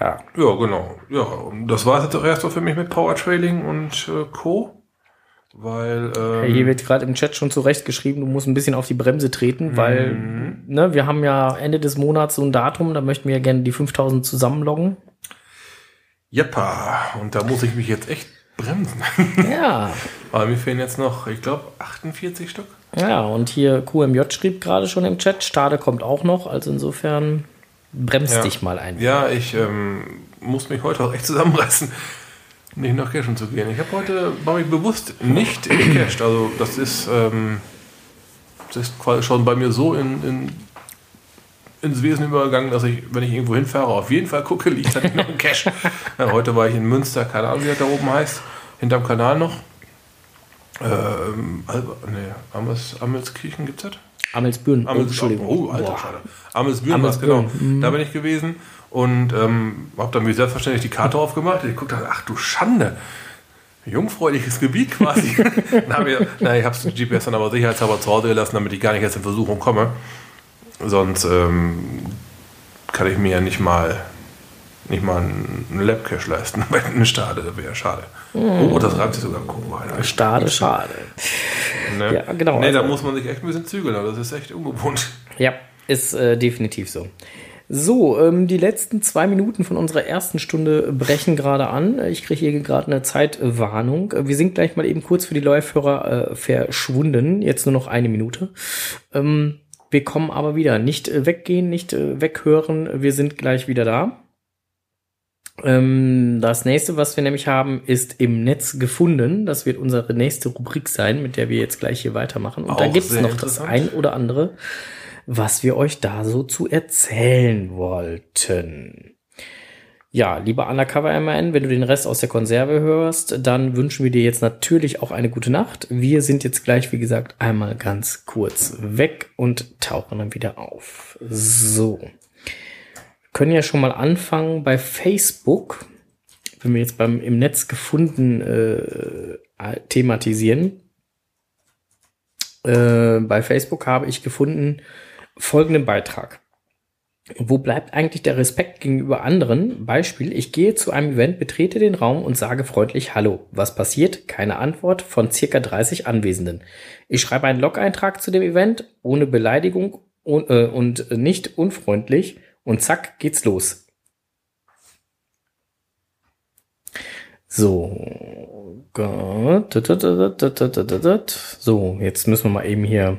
Ja. ja, genau. Ja, und das war jetzt auch erst so für mich mit Power Trailing und äh, Co. Weil, ähm, Hier wird gerade im Chat schon zurecht geschrieben, du musst ein bisschen auf die Bremse treten, weil ne, wir haben ja Ende des Monats so ein Datum, da möchten wir ja gerne die 5000 zusammenloggen. Jeppa, und da muss ich mich jetzt echt bremsen. Ja, Aber mir fehlen jetzt noch, ich glaube, 48 Stück. ja, und hier QMJ schrieb gerade schon im Chat, Stade kommt auch noch, also insofern bremst Ja. dich mal ein. Ja, ich ähm, muss mich heute auch echt zusammenreißen, nicht nach Cashen zu gehen. Ich habe heute, war ich bewusst nicht gecached. Also das ist, ähm, das ist quasi schon bei mir so in, in, ins Wesen übergegangen, dass ich, wenn ich irgendwo hinfahre, auf jeden Fall gucke, liegt da noch ein Cash. Ja, heute war ich in Münster, keine Ahnung, wie das da oben heißt, hinterm Kanal noch. Ähm, Alba, nee, Amels, Amelskirchen gibt's das? Amelsbüren, oh, Amels, Entschuldigung. Oh, alter. Schade. Amelsbüren war es, genau. Da bin ich gewesen und ähm, habe dann wie selbstverständlich die Karte aufgemacht. Ich guckte dann, ach du Schande. Jungfräuliches Gebiet quasi. dann ich, na, ich habe das GPS dann aber sicherheitshalber zu Hause gelassen, damit ich gar nicht erst in Versuchung komme. Sonst ähm, kann ich mir ja nicht mal nicht mal einen Labcache leisten bei einem Stade, wäre schade. Oh, das reibt sich sogar. Guck mal. Alter. Stade, schade. Ne? Ja, genau, Nee, da also- muss man sich echt ein bisschen zügeln, aber das ist echt ungewohnt. Ja, ist äh, definitiv so. So, ähm, die letzten zwei Minuten von unserer ersten Stunde brechen gerade an. Ich kriege hier gerade eine Zeitwarnung. Wir sind gleich mal eben kurz für die Live-Hörer äh, verschwunden. Jetzt nur noch eine Minute. Ähm, wir kommen aber wieder. Nicht äh, weggehen, nicht äh, weghören. Wir sind gleich wieder da. Ähm, das nächste, was wir nämlich haben, ist im Netz gefunden. Das wird unsere nächste Rubrik sein, mit der wir jetzt gleich hier weitermachen. Und da Auch gibt's sehr noch das ein oder andere, was wir euch da so zu erzählen wollten. Ja, lieber Undercover MAN, wenn du den Rest aus der Konserve hörst, dann wünschen wir dir jetzt natürlich auch eine gute Nacht. Wir sind jetzt gleich, wie gesagt, einmal ganz kurz weg und tauchen dann wieder auf. So. Wir können ja schon mal anfangen bei Facebook, wenn wir jetzt beim im Netz gefunden äh, thematisieren. Äh, bei Facebook habe ich gefunden folgenden Beitrag. Wo bleibt eigentlich der Respekt gegenüber anderen? Beispiel, ich gehe zu einem Event, betrete den Raum und sage freundlich Hallo. Was passiert? Keine Antwort von circa 30 Anwesenden. Ich schreibe einen Log-Eintrag zu dem Event, ohne Beleidigung und, äh, und nicht unfreundlich und zack, geht's los. So. So, jetzt müssen wir mal eben hier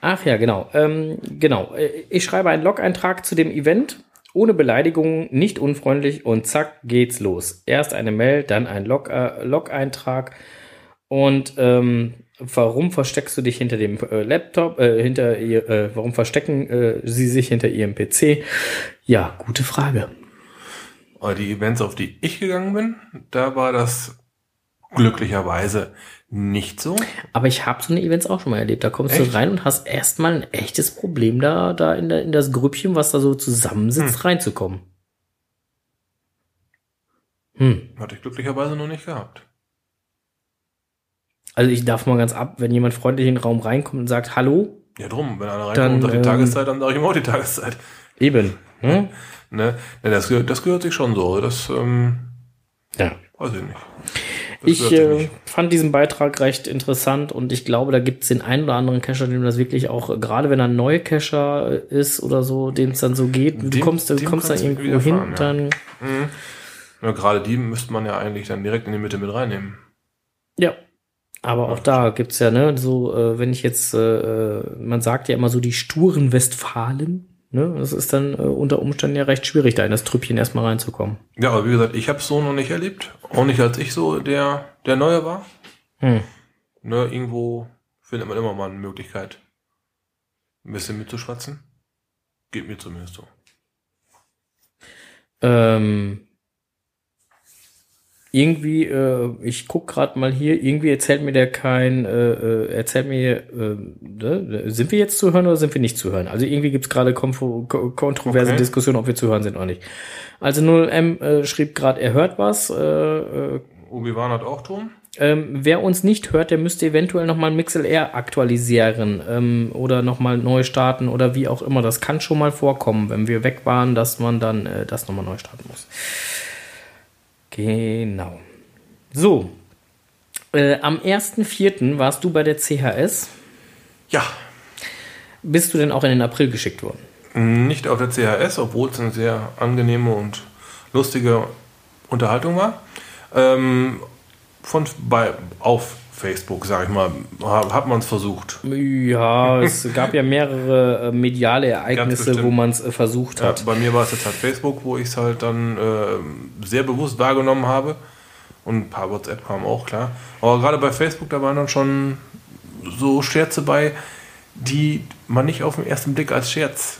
Ach ja, genau. Ähm, genau. Äh, Ich schreibe einen Log-Eintrag zu dem Event. Ohne Beleidigung, nicht unfreundlich und zack geht's los. Erst eine Mail, dann ein äh, Log-Eintrag. Und ähm, warum versteckst du dich hinter dem äh, Laptop, äh, hinter ihr, äh, warum verstecken äh, sie sich hinter ihrem PC? Ja, gute Frage. Die Events, auf die ich gegangen bin, da war das glücklicherweise nicht so. Aber ich habe so eine Events auch schon mal erlebt. Da kommst Echt? du rein und hast erstmal ein echtes Problem da, da in, der, in das Grüppchen, was da so zusammensitzt, Hm. reinzukommen. Hm. Hatte ich glücklicherweise noch nicht gehabt. Also ich darf mal ganz ab, wenn jemand freundlich in den Raum reinkommt und sagt Hallo, Ja, drum, wenn einer reinkommt Dann, und sagt die ähm, Tageszeit, dann sage ich ihm auch die Tageszeit. eben. Hm? Ne? Ne, das, gehört- das gehört sich schon so. Das, ähm, Ja. weiß ich nicht. Ich äh, fand diesen Beitrag recht interessant und ich glaube, da gibt es den einen oder anderen Cacher, dem das wirklich auch, äh, gerade wenn er ein neuer Cacher äh, ist oder so, dem es dann so geht, du Dem- kommst, du kommst da irgendwo hin, ja. dann Mhm. Ja, gerade die müsste man ja eigentlich dann direkt in die Mitte mit reinnehmen. Ja. Aber auch da gibt's ja, ne, so, äh, wenn ich jetzt, äh, äh, man sagt ja immer so die sturen Westfalen, ne, das ist dann äh, unter Umständen ja recht schwierig, da in das Trüppchen erstmal reinzukommen. Ja, aber wie gesagt, ich habe es so noch nicht erlebt. Auch nicht, als ich so der, der Neue war. Hm. Ne, irgendwo findet man immer mal eine Möglichkeit, ein bisschen mitzuschwatzen. Geht mir zumindest so. Ähm, irgendwie, äh, ich guck gerade mal hier, irgendwie erzählt mir der kein, äh, äh, erzählt mir, äh, ne, sind wir jetzt zu hören oder sind wir nicht zu hören? Also irgendwie gibt's gerade kontroverse Okay. Diskussionen, ob wir zu hören sind oder nicht. Also 0M äh, schrieb gerade, er hört was, äh, äh, Obi-Wan hat auch Ton. Ähm, wer uns nicht hört, der müsste eventuell nochmal MixLR aktualisieren ähm, oder nochmal neu starten oder wie auch immer. Das kann schon mal vorkommen, wenn wir weg waren, dass man dann äh, das nochmal neu starten muss. Genau. So. Äh, am 1.4. warst du bei der CHS. Ja, Bist du denn auch in den April geschickt worden? nicht auf der CHS, obwohl es eine sehr angenehme und lustige Unterhaltung war. Ähm, von bei auf Facebook, sag ich mal, ha- hat man es versucht. Ja, es gab ja mehrere äh, mediale Ereignisse, wo man es äh, versucht Ja, hat. bei mir war es jetzt halt Facebook, wo ich es halt dann äh, sehr bewusst wahrgenommen habe. Und ein paar WhatsApp kamen auch, klar. Aber gerade bei Facebook, da waren dann schon so Scherze bei, die man nicht auf den ersten Blick als Scherz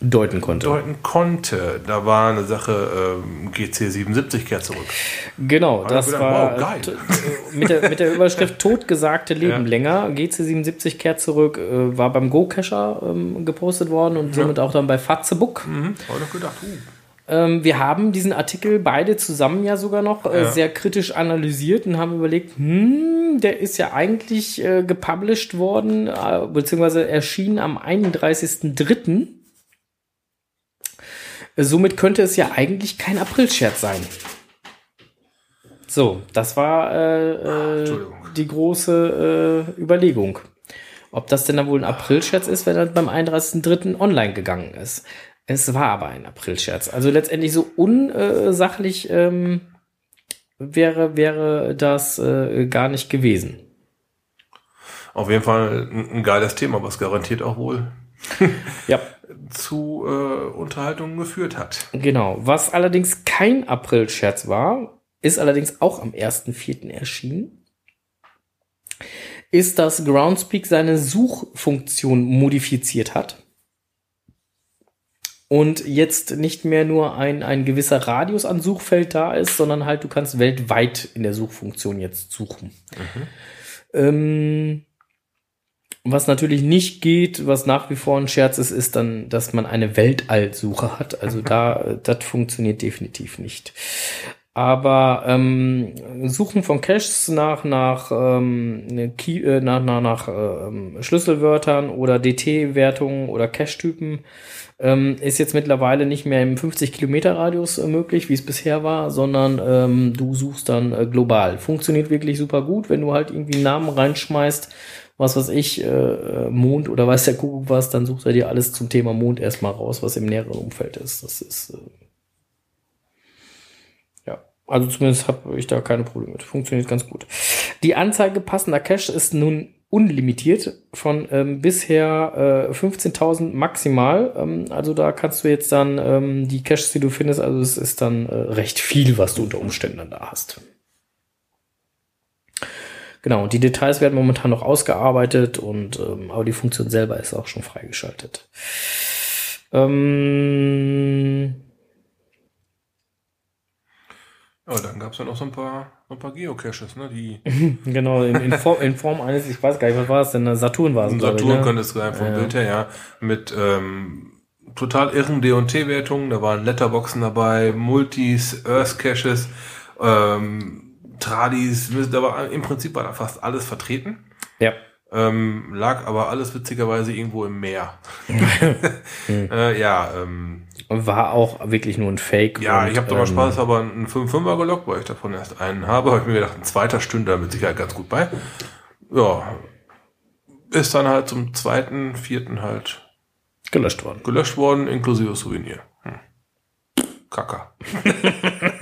deuten konnte. deuten konnte. Da war eine Sache, ähm, GC77 kehrt zurück. Genau, Hat das gedacht, war wow, geil. mit, der, mit der Überschrift Totgesagte Leben Ja. länger. GC77 kehrt zurück, äh, war beim Go-Cacher ähm, gepostet worden und somit auch dann bei Fatzebook. Mhm, habe ich doch gedacht, uh, Ähm, wir haben diesen Artikel beide zusammen ja sogar noch äh, Ja. sehr kritisch analysiert und haben überlegt, hm, der ist ja eigentlich äh, gepublished worden, äh, beziehungsweise erschienen am 31.03. Somit könnte es ja eigentlich kein Aprilscherz sein. So, das war äh, äh, Entschuldigung. die große äh, Überlegung. Ob das denn dann wohl ein Aprilscherz ist, wenn er beim 31.03. online gegangen ist. Es war aber ein Aprilscherz. Also letztendlich so unsachlich ähm, wäre, wäre das äh, gar nicht gewesen. Auf jeden Fall ein, ein geiles Thema, was garantiert auch wohl Ja, zu äh, Unterhaltungen geführt hat. genau. Was allerdings kein April-Scherz war, ist allerdings auch am 1.4. erschienen, ist, dass Groundspeak seine Suchfunktion modifiziert hat. Und jetzt nicht mehr nur ein, ein gewisser Radius an Suchfeld da ist, sondern halt du kannst weltweit in der Suchfunktion jetzt suchen. Ähm, was natürlich nicht geht, was nach wie vor ein Scherz ist, ist dann, dass man eine Weltallsuche hat. Also da, das funktioniert definitiv nicht. Aber ähm, Suchen von Caches nach nach ähm, ne Key, äh, nach nach, nach ähm, Schlüsselwörtern oder DT-Wertungen oder Cache-Typen ähm, ist jetzt mittlerweile nicht mehr im 50 Kilometer Radius äh, möglich, wie es bisher war, sondern ähm, du suchst dann äh, global. Funktioniert wirklich super gut, wenn du halt irgendwie einen Namen reinschmeißt, was weiß ich, äh, äh, Mond oder weiß der Kuckuck was, dann sucht er dir alles zum Thema Mond erstmal raus, was im näheren Umfeld ist. Das ist äh, ja, also zumindest habe ich da keine Probleme mit. Funktioniert ganz gut. Die Anzeige passender Cache ist nun unlimitiert von ähm, bisher äh, 15.000 maximal. Ähm, also da kannst du jetzt dann ähm, die Caches, die du findest, also es ist dann äh, recht viel, was du unter Umständen dann da hast. Genau, und die Details werden momentan noch ausgearbeitet und ähm, aber die Funktion selber ist auch schon freigeschaltet. Ähm, Ja, dann gab es ja noch so ein paar, so ein paar Geocaches, ne? Die genau, in, in, Form, in Form eines, ich weiß gar nicht, was war es denn? Saturn war es. glaub ich, Saturn ne? könnte es sein vom Ja. Bild her, ja. Mit ähm, total irren D&T-Wertungen. Da waren Letterboxen dabei, Multis, Earth Caches, ähm, Tradis. Da war im Prinzip war da fast alles vertreten. Ja. Ähm, lag aber alles witzigerweise irgendwo im Meer. äh, ja, ähm, War auch wirklich nur ein Fake. ja, und, ich habe da mal ähm, Spaß, aber einen 5-5er gelockt, weil ich davon erst einen habe. Habe ich mir gedacht, ein zweiter stünde da mit Sicherheit ganz gut bei. Ja, ist dann halt zum zweiten, vierten halt gelöscht worden. gelöscht worden, inklusive Souvenir. Hm. Kacker.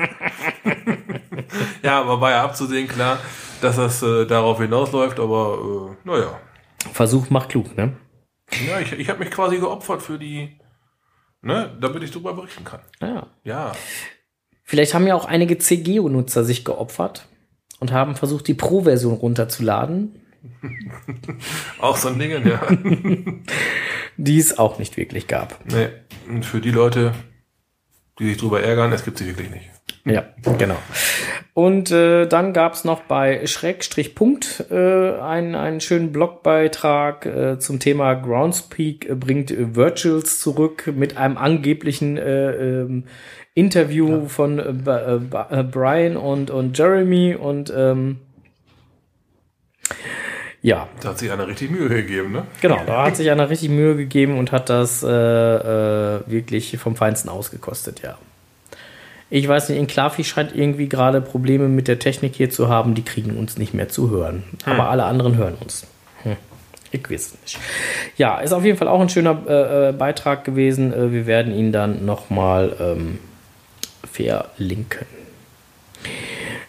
ja, aber war ja abzusehen, klar, dass das äh, darauf hinausläuft, aber äh, naja. Versuch macht klug, ne? Ja, ich, ich habe mich quasi geopfert für die, ne, damit ich darüber berichten kann. Ja. Ja, Vielleicht haben ja auch einige CGO-Nutzer sich geopfert und haben versucht, die Pro-Version runterzuladen, auch so ein Ding, ja. die es auch nicht wirklich gab. nee, und für die Leute, die sich drüber ärgern, es gibt sie wirklich nicht. Ja, genau. Und äh, dann gab es noch bei Schrägstrich Punkt äh, einen, einen schönen Blogbeitrag äh, zum Thema Groundspeak äh, bringt Virtuals zurück mit einem angeblichen äh, ähm, Interview von äh, äh, äh, Brian und, und Jeremy und ähm, ja, Da hat sich einer richtig Mühe gegeben, ne? Genau, da hat sich einer richtig Mühe gegeben und hat das äh, äh, wirklich vom Feinsten ausgekostet, ja. Ich weiß nicht, Enklavi scheint irgendwie gerade Probleme mit der Technik hier zu haben, die kriegen uns nicht mehr zu hören. Aber alle anderen hören uns. Hm. Ich weiß nicht. Ja, ist auf jeden Fall auch ein schöner äh, äh, Beitrag gewesen. Äh, wir werden ihn dann nochmal ähm, verlinken.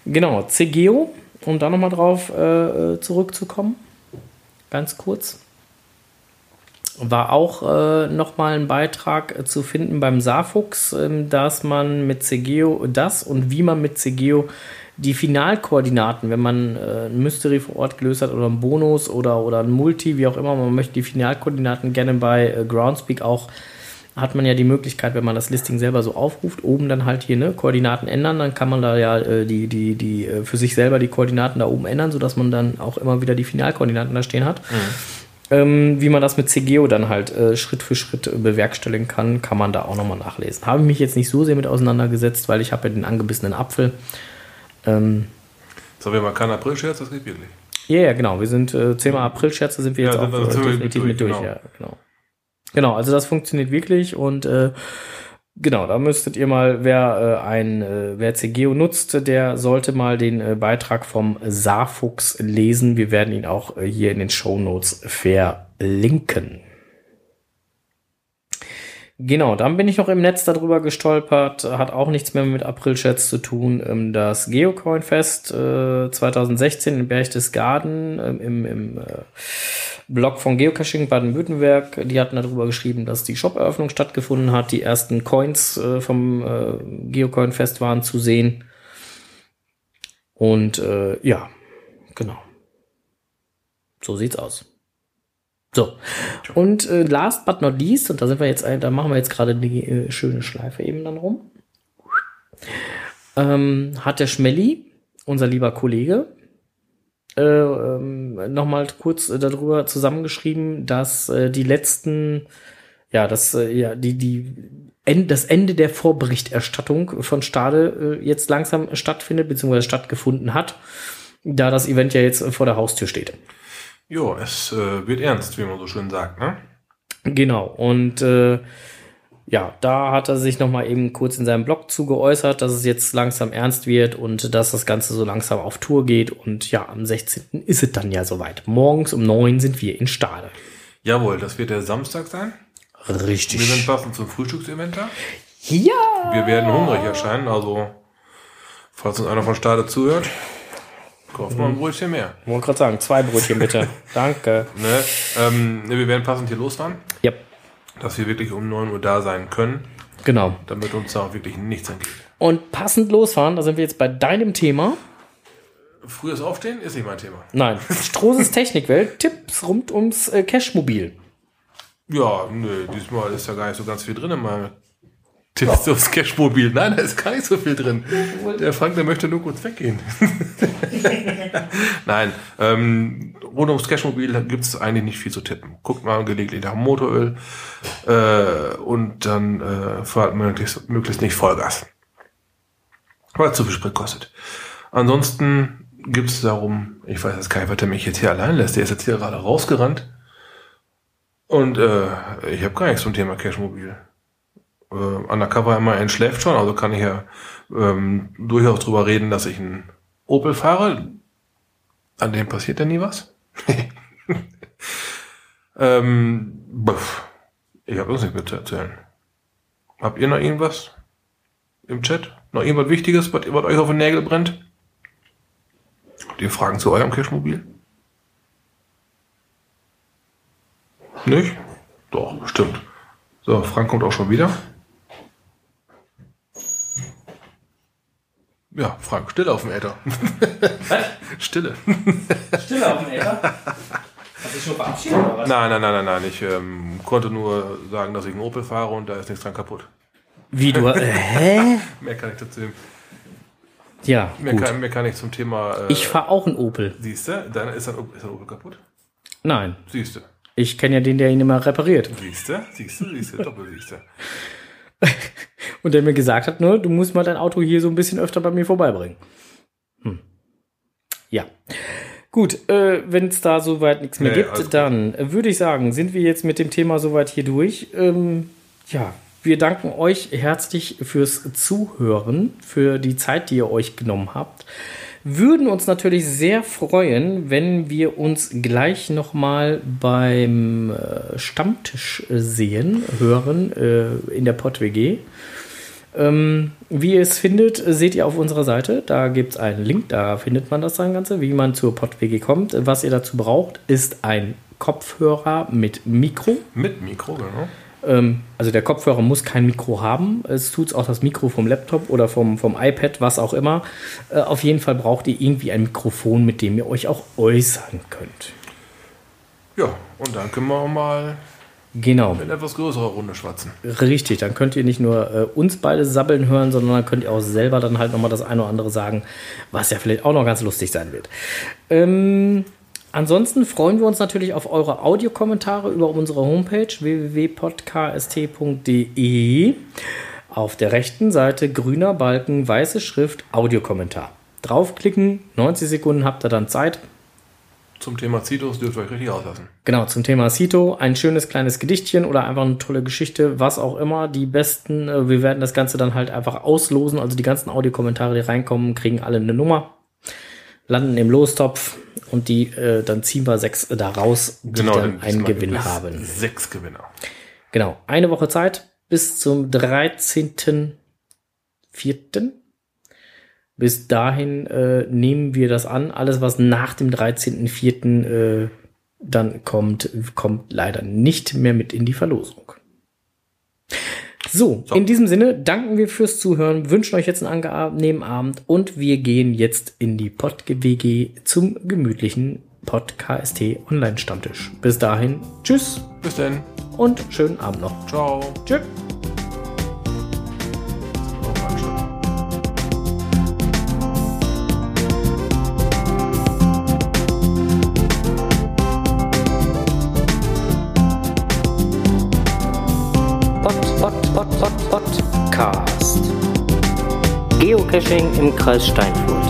Genau, CGO, um da nochmal drauf äh, äh, zurückzukommen ganz kurz. War auch äh, nochmal ein Beitrag äh, zu finden beim Saarfuchs, ähm, dass man mit CGO das und wie man mit CGO die Finalkoordinaten, wenn man äh, ein Mystery vor Ort gelöst hat oder ein Bonus oder, oder ein Multi, wie auch immer, man möchte die Finalkoordinaten gerne bei äh, Groundspeak auch, hat man ja die Möglichkeit, wenn man das Listing selber so aufruft, oben dann halt hier ne, Koordinaten ändern, dann kann man da ja äh, die, die, die äh, für sich selber die Koordinaten da oben ändern, sodass man dann auch immer wieder die Finalkoordinaten da stehen hat. Ähm, wie man das mit CGO dann halt äh, Schritt für Schritt äh, bewerkstelligen kann, kann man da auch nochmal nachlesen. Habe ich mich jetzt nicht so sehr mit auseinandergesetzt, weil ich habe ja den angebissenen Apfel. Ähm, So, wenn man kein April-Scherz, das geht wirklich. ja, ja, genau. Wir sind äh, Thema April-Scherze sind wir Ja, jetzt auch wir äh, wir definitiv mit durch. genau. Ja, genau. genau, also das funktioniert wirklich und äh, genau, da müsstet ihr mal, wer äh, ein äh, wer CGO nutzt, der sollte mal den äh, Beitrag vom Saarfuchs lesen. Wir werden ihn auch äh, hier in den Show Notes verlinken. Genau, dann bin ich noch im Netz darüber gestolpert, hat auch nichts mehr mit April-Chats zu tun. Ähm, Das Geocoin-Fest äh, 2016 in Berchtesgaden ähm, im, im äh, Blog von Geocaching Baden-Württemberg, die hatten darüber geschrieben, dass die Shop-Eröffnung stattgefunden hat. Die ersten Coins äh, vom äh, Geocoin-Fest waren zu sehen. Und äh, ja, genau. So sieht's aus. So. Und äh, last but not least, und da sind wir jetzt, da machen wir jetzt gerade die äh, schöne Schleife eben dann rum, ähm, hat der Schmelli, unser lieber Kollege, äh, ähm, nochmal kurz äh, darüber zusammengeschrieben, dass äh, die letzten, ja, das, äh, ja, die, die, End, das Ende der Vorberichterstattung von Stade äh, jetzt langsam stattfindet, beziehungsweise stattgefunden hat, da das Event ja jetzt vor der Haustür steht. Jo, es äh, wird ernst, wie man so schön sagt, ne? Genau, und äh, ja, da hat er sich noch mal eben kurz in seinem Blog zu geäußert, dass es jetzt langsam ernst wird und dass das Ganze so langsam auf Tour geht. Und ja, am 16. ist es dann ja soweit. Morgens um 9 sind wir in Stade. Jawohl, das wird der Samstag sein. Wir sind Richtig. passend zum Frühstücksevent da. Ja! Wir werden hungrig erscheinen, also falls uns einer von Stade zuhört, kauft mal ein Brötchen mehr. Ich wollte gerade sagen, zwei Brötchen bitte. Danke. Ne? Ähm, ne, wir werden passend hier losfahren, Ja, dass wir wirklich um 9 Uhr da sein können, genau. damit uns da auch wirklich nichts entgeht. Und passend losfahren, da sind wir jetzt bei deinem Thema. Frühes Aufstehen ist nicht mein Thema. Nein, Strohses Technikwelt, Tipps rund ums äh, Cashmobil. Ja, nö, diesmal ist ja gar nicht so ganz viel drin in meinem Tipps aufs Cashmobil. Nein, da ist gar nicht so viel drin. Der Frank, der möchte nur kurz weggehen. Nein, ähm, rund ums Cashmobil gibt es eigentlich nicht viel zu tippen. Guckt mal gelegentlich nach Motoröl äh, und dann äh, fahrt möglichst, möglichst nicht Vollgas. Weil es zu viel Sprit kostet. Ansonsten gibt es darum, ich weiß jetzt gar nicht, was der mich jetzt hier allein lässt. Der ist jetzt hier gerade rausgerannt. Und äh, ich habe gar nichts zum Thema Cashmobil. Äh, undercover immer ein schläft schon, also kann ich ja ähm, durchaus drüber reden, dass ich einen Opel fahre. An dem passiert ja nie was. ähm, ich habe uns nicht mehr zu erzählen. Habt ihr noch irgendwas im Chat? Noch irgendwas Wichtiges, was, was euch auf den Nägel brennt? Habt ihr Fragen zu eurem Cashmobil? Nicht? Doch, stimmt. So, Frank kommt auch schon wieder. Ja, Frank, Stille auf dem Äther. Stille. Stille auf dem Äther. Hast du schon verabschiedet oder was? Nein, nein, nein, nein, nein. Ich ähm, konnte nur sagen, dass ich einen Opel fahre und da ist nichts dran kaputt. Wie du. Äh, hä? Mehr kann ich dazu. Ja, Mehr, gut. kann, mehr kann ich zum Thema. Äh, Ich fahre auch einen Opel. Siehst du? Dann ist ein, Opel- ist ein Opel kaputt. Nein. Siehst du? Ich kenne ja den, der ihn immer repariert. Siehst du? Siehst du? Siehst du? Doppel siehst du. Und der mir gesagt hat, ne, du musst mal dein Auto hier so ein bisschen öfter bei mir vorbeibringen. Hm. Ja. Gut, äh, wenn es da soweit nichts mehr Nee, gibt, dann äh, würde ich sagen, sind wir jetzt mit dem Thema soweit hier durch. Ähm, ja, wir danken euch herzlich fürs Zuhören, für die Zeit, die ihr euch genommen habt. Würden uns natürlich sehr freuen, wenn wir uns gleich nochmal beim äh, Stammtisch äh, sehen, hören, äh, in der PodWG. Ähm, wie ihr es findet, seht ihr auf unserer Seite. Da gibt es einen Link, da findet man das dann Ganze, wie man zur PodWG kommt. Was ihr dazu braucht, ist ein Kopfhörer mit Mikro. Mit Mikro, genau. Ähm, also der Kopfhörer muss kein Mikro haben. Es tut auch das Mikro vom Laptop oder vom, vom iPad, was auch immer. Äh, auf jeden Fall braucht ihr irgendwie ein Mikrofon, mit dem ihr euch auch äußern könnt. Ja, und dann können wir mal Genau. in etwas größerer Runde schwatzen. Richtig, dann könnt ihr nicht nur äh, uns beide sabbeln hören, sondern dann könnt ihr auch selber dann halt nochmal das eine oder andere sagen, was ja vielleicht auch noch ganz lustig sein wird. Ähm, ansonsten freuen wir uns natürlich auf eure Audiokommentare über unsere Homepage www.podkst.de. Auf der rechten Seite grüner Balken, weiße Schrift, Audiokommentar. Draufklicken, 90 Sekunden habt ihr dann Zeit. Zum Thema Zitos dürft ihr euch richtig auslassen. Genau, zum Thema Sito. Ein schönes kleines Gedichtchen oder einfach eine tolle Geschichte, was auch immer. Die besten, äh, wir werden das Ganze dann halt einfach auslosen. Also die ganzen Audiokommentare, die reinkommen, kriegen alle eine Nummer, landen im Lostopf und die, äh, dann ziehen wir sechs äh, da raus, die dann denn einen Gewinn haben. Sechs Gewinner. Genau, eine Woche Zeit. bis zum 13.04. Bis dahin äh, nehmen wir das an. Alles, was nach dem 13.04. Äh, dann kommt, kommt leider nicht mehr mit in die Verlosung. So, So. in diesem Sinne danken wir fürs Zuhören, wünschen euch jetzt einen angenehmen Abend und wir gehen jetzt in die Pod-WG zum gemütlichen Pod-KST Online-Stammtisch. Bis dahin, tschüss Bis denn. und schönen Abend noch. Ciao. Tschüss. Geocaching im Kreis Steinfurt.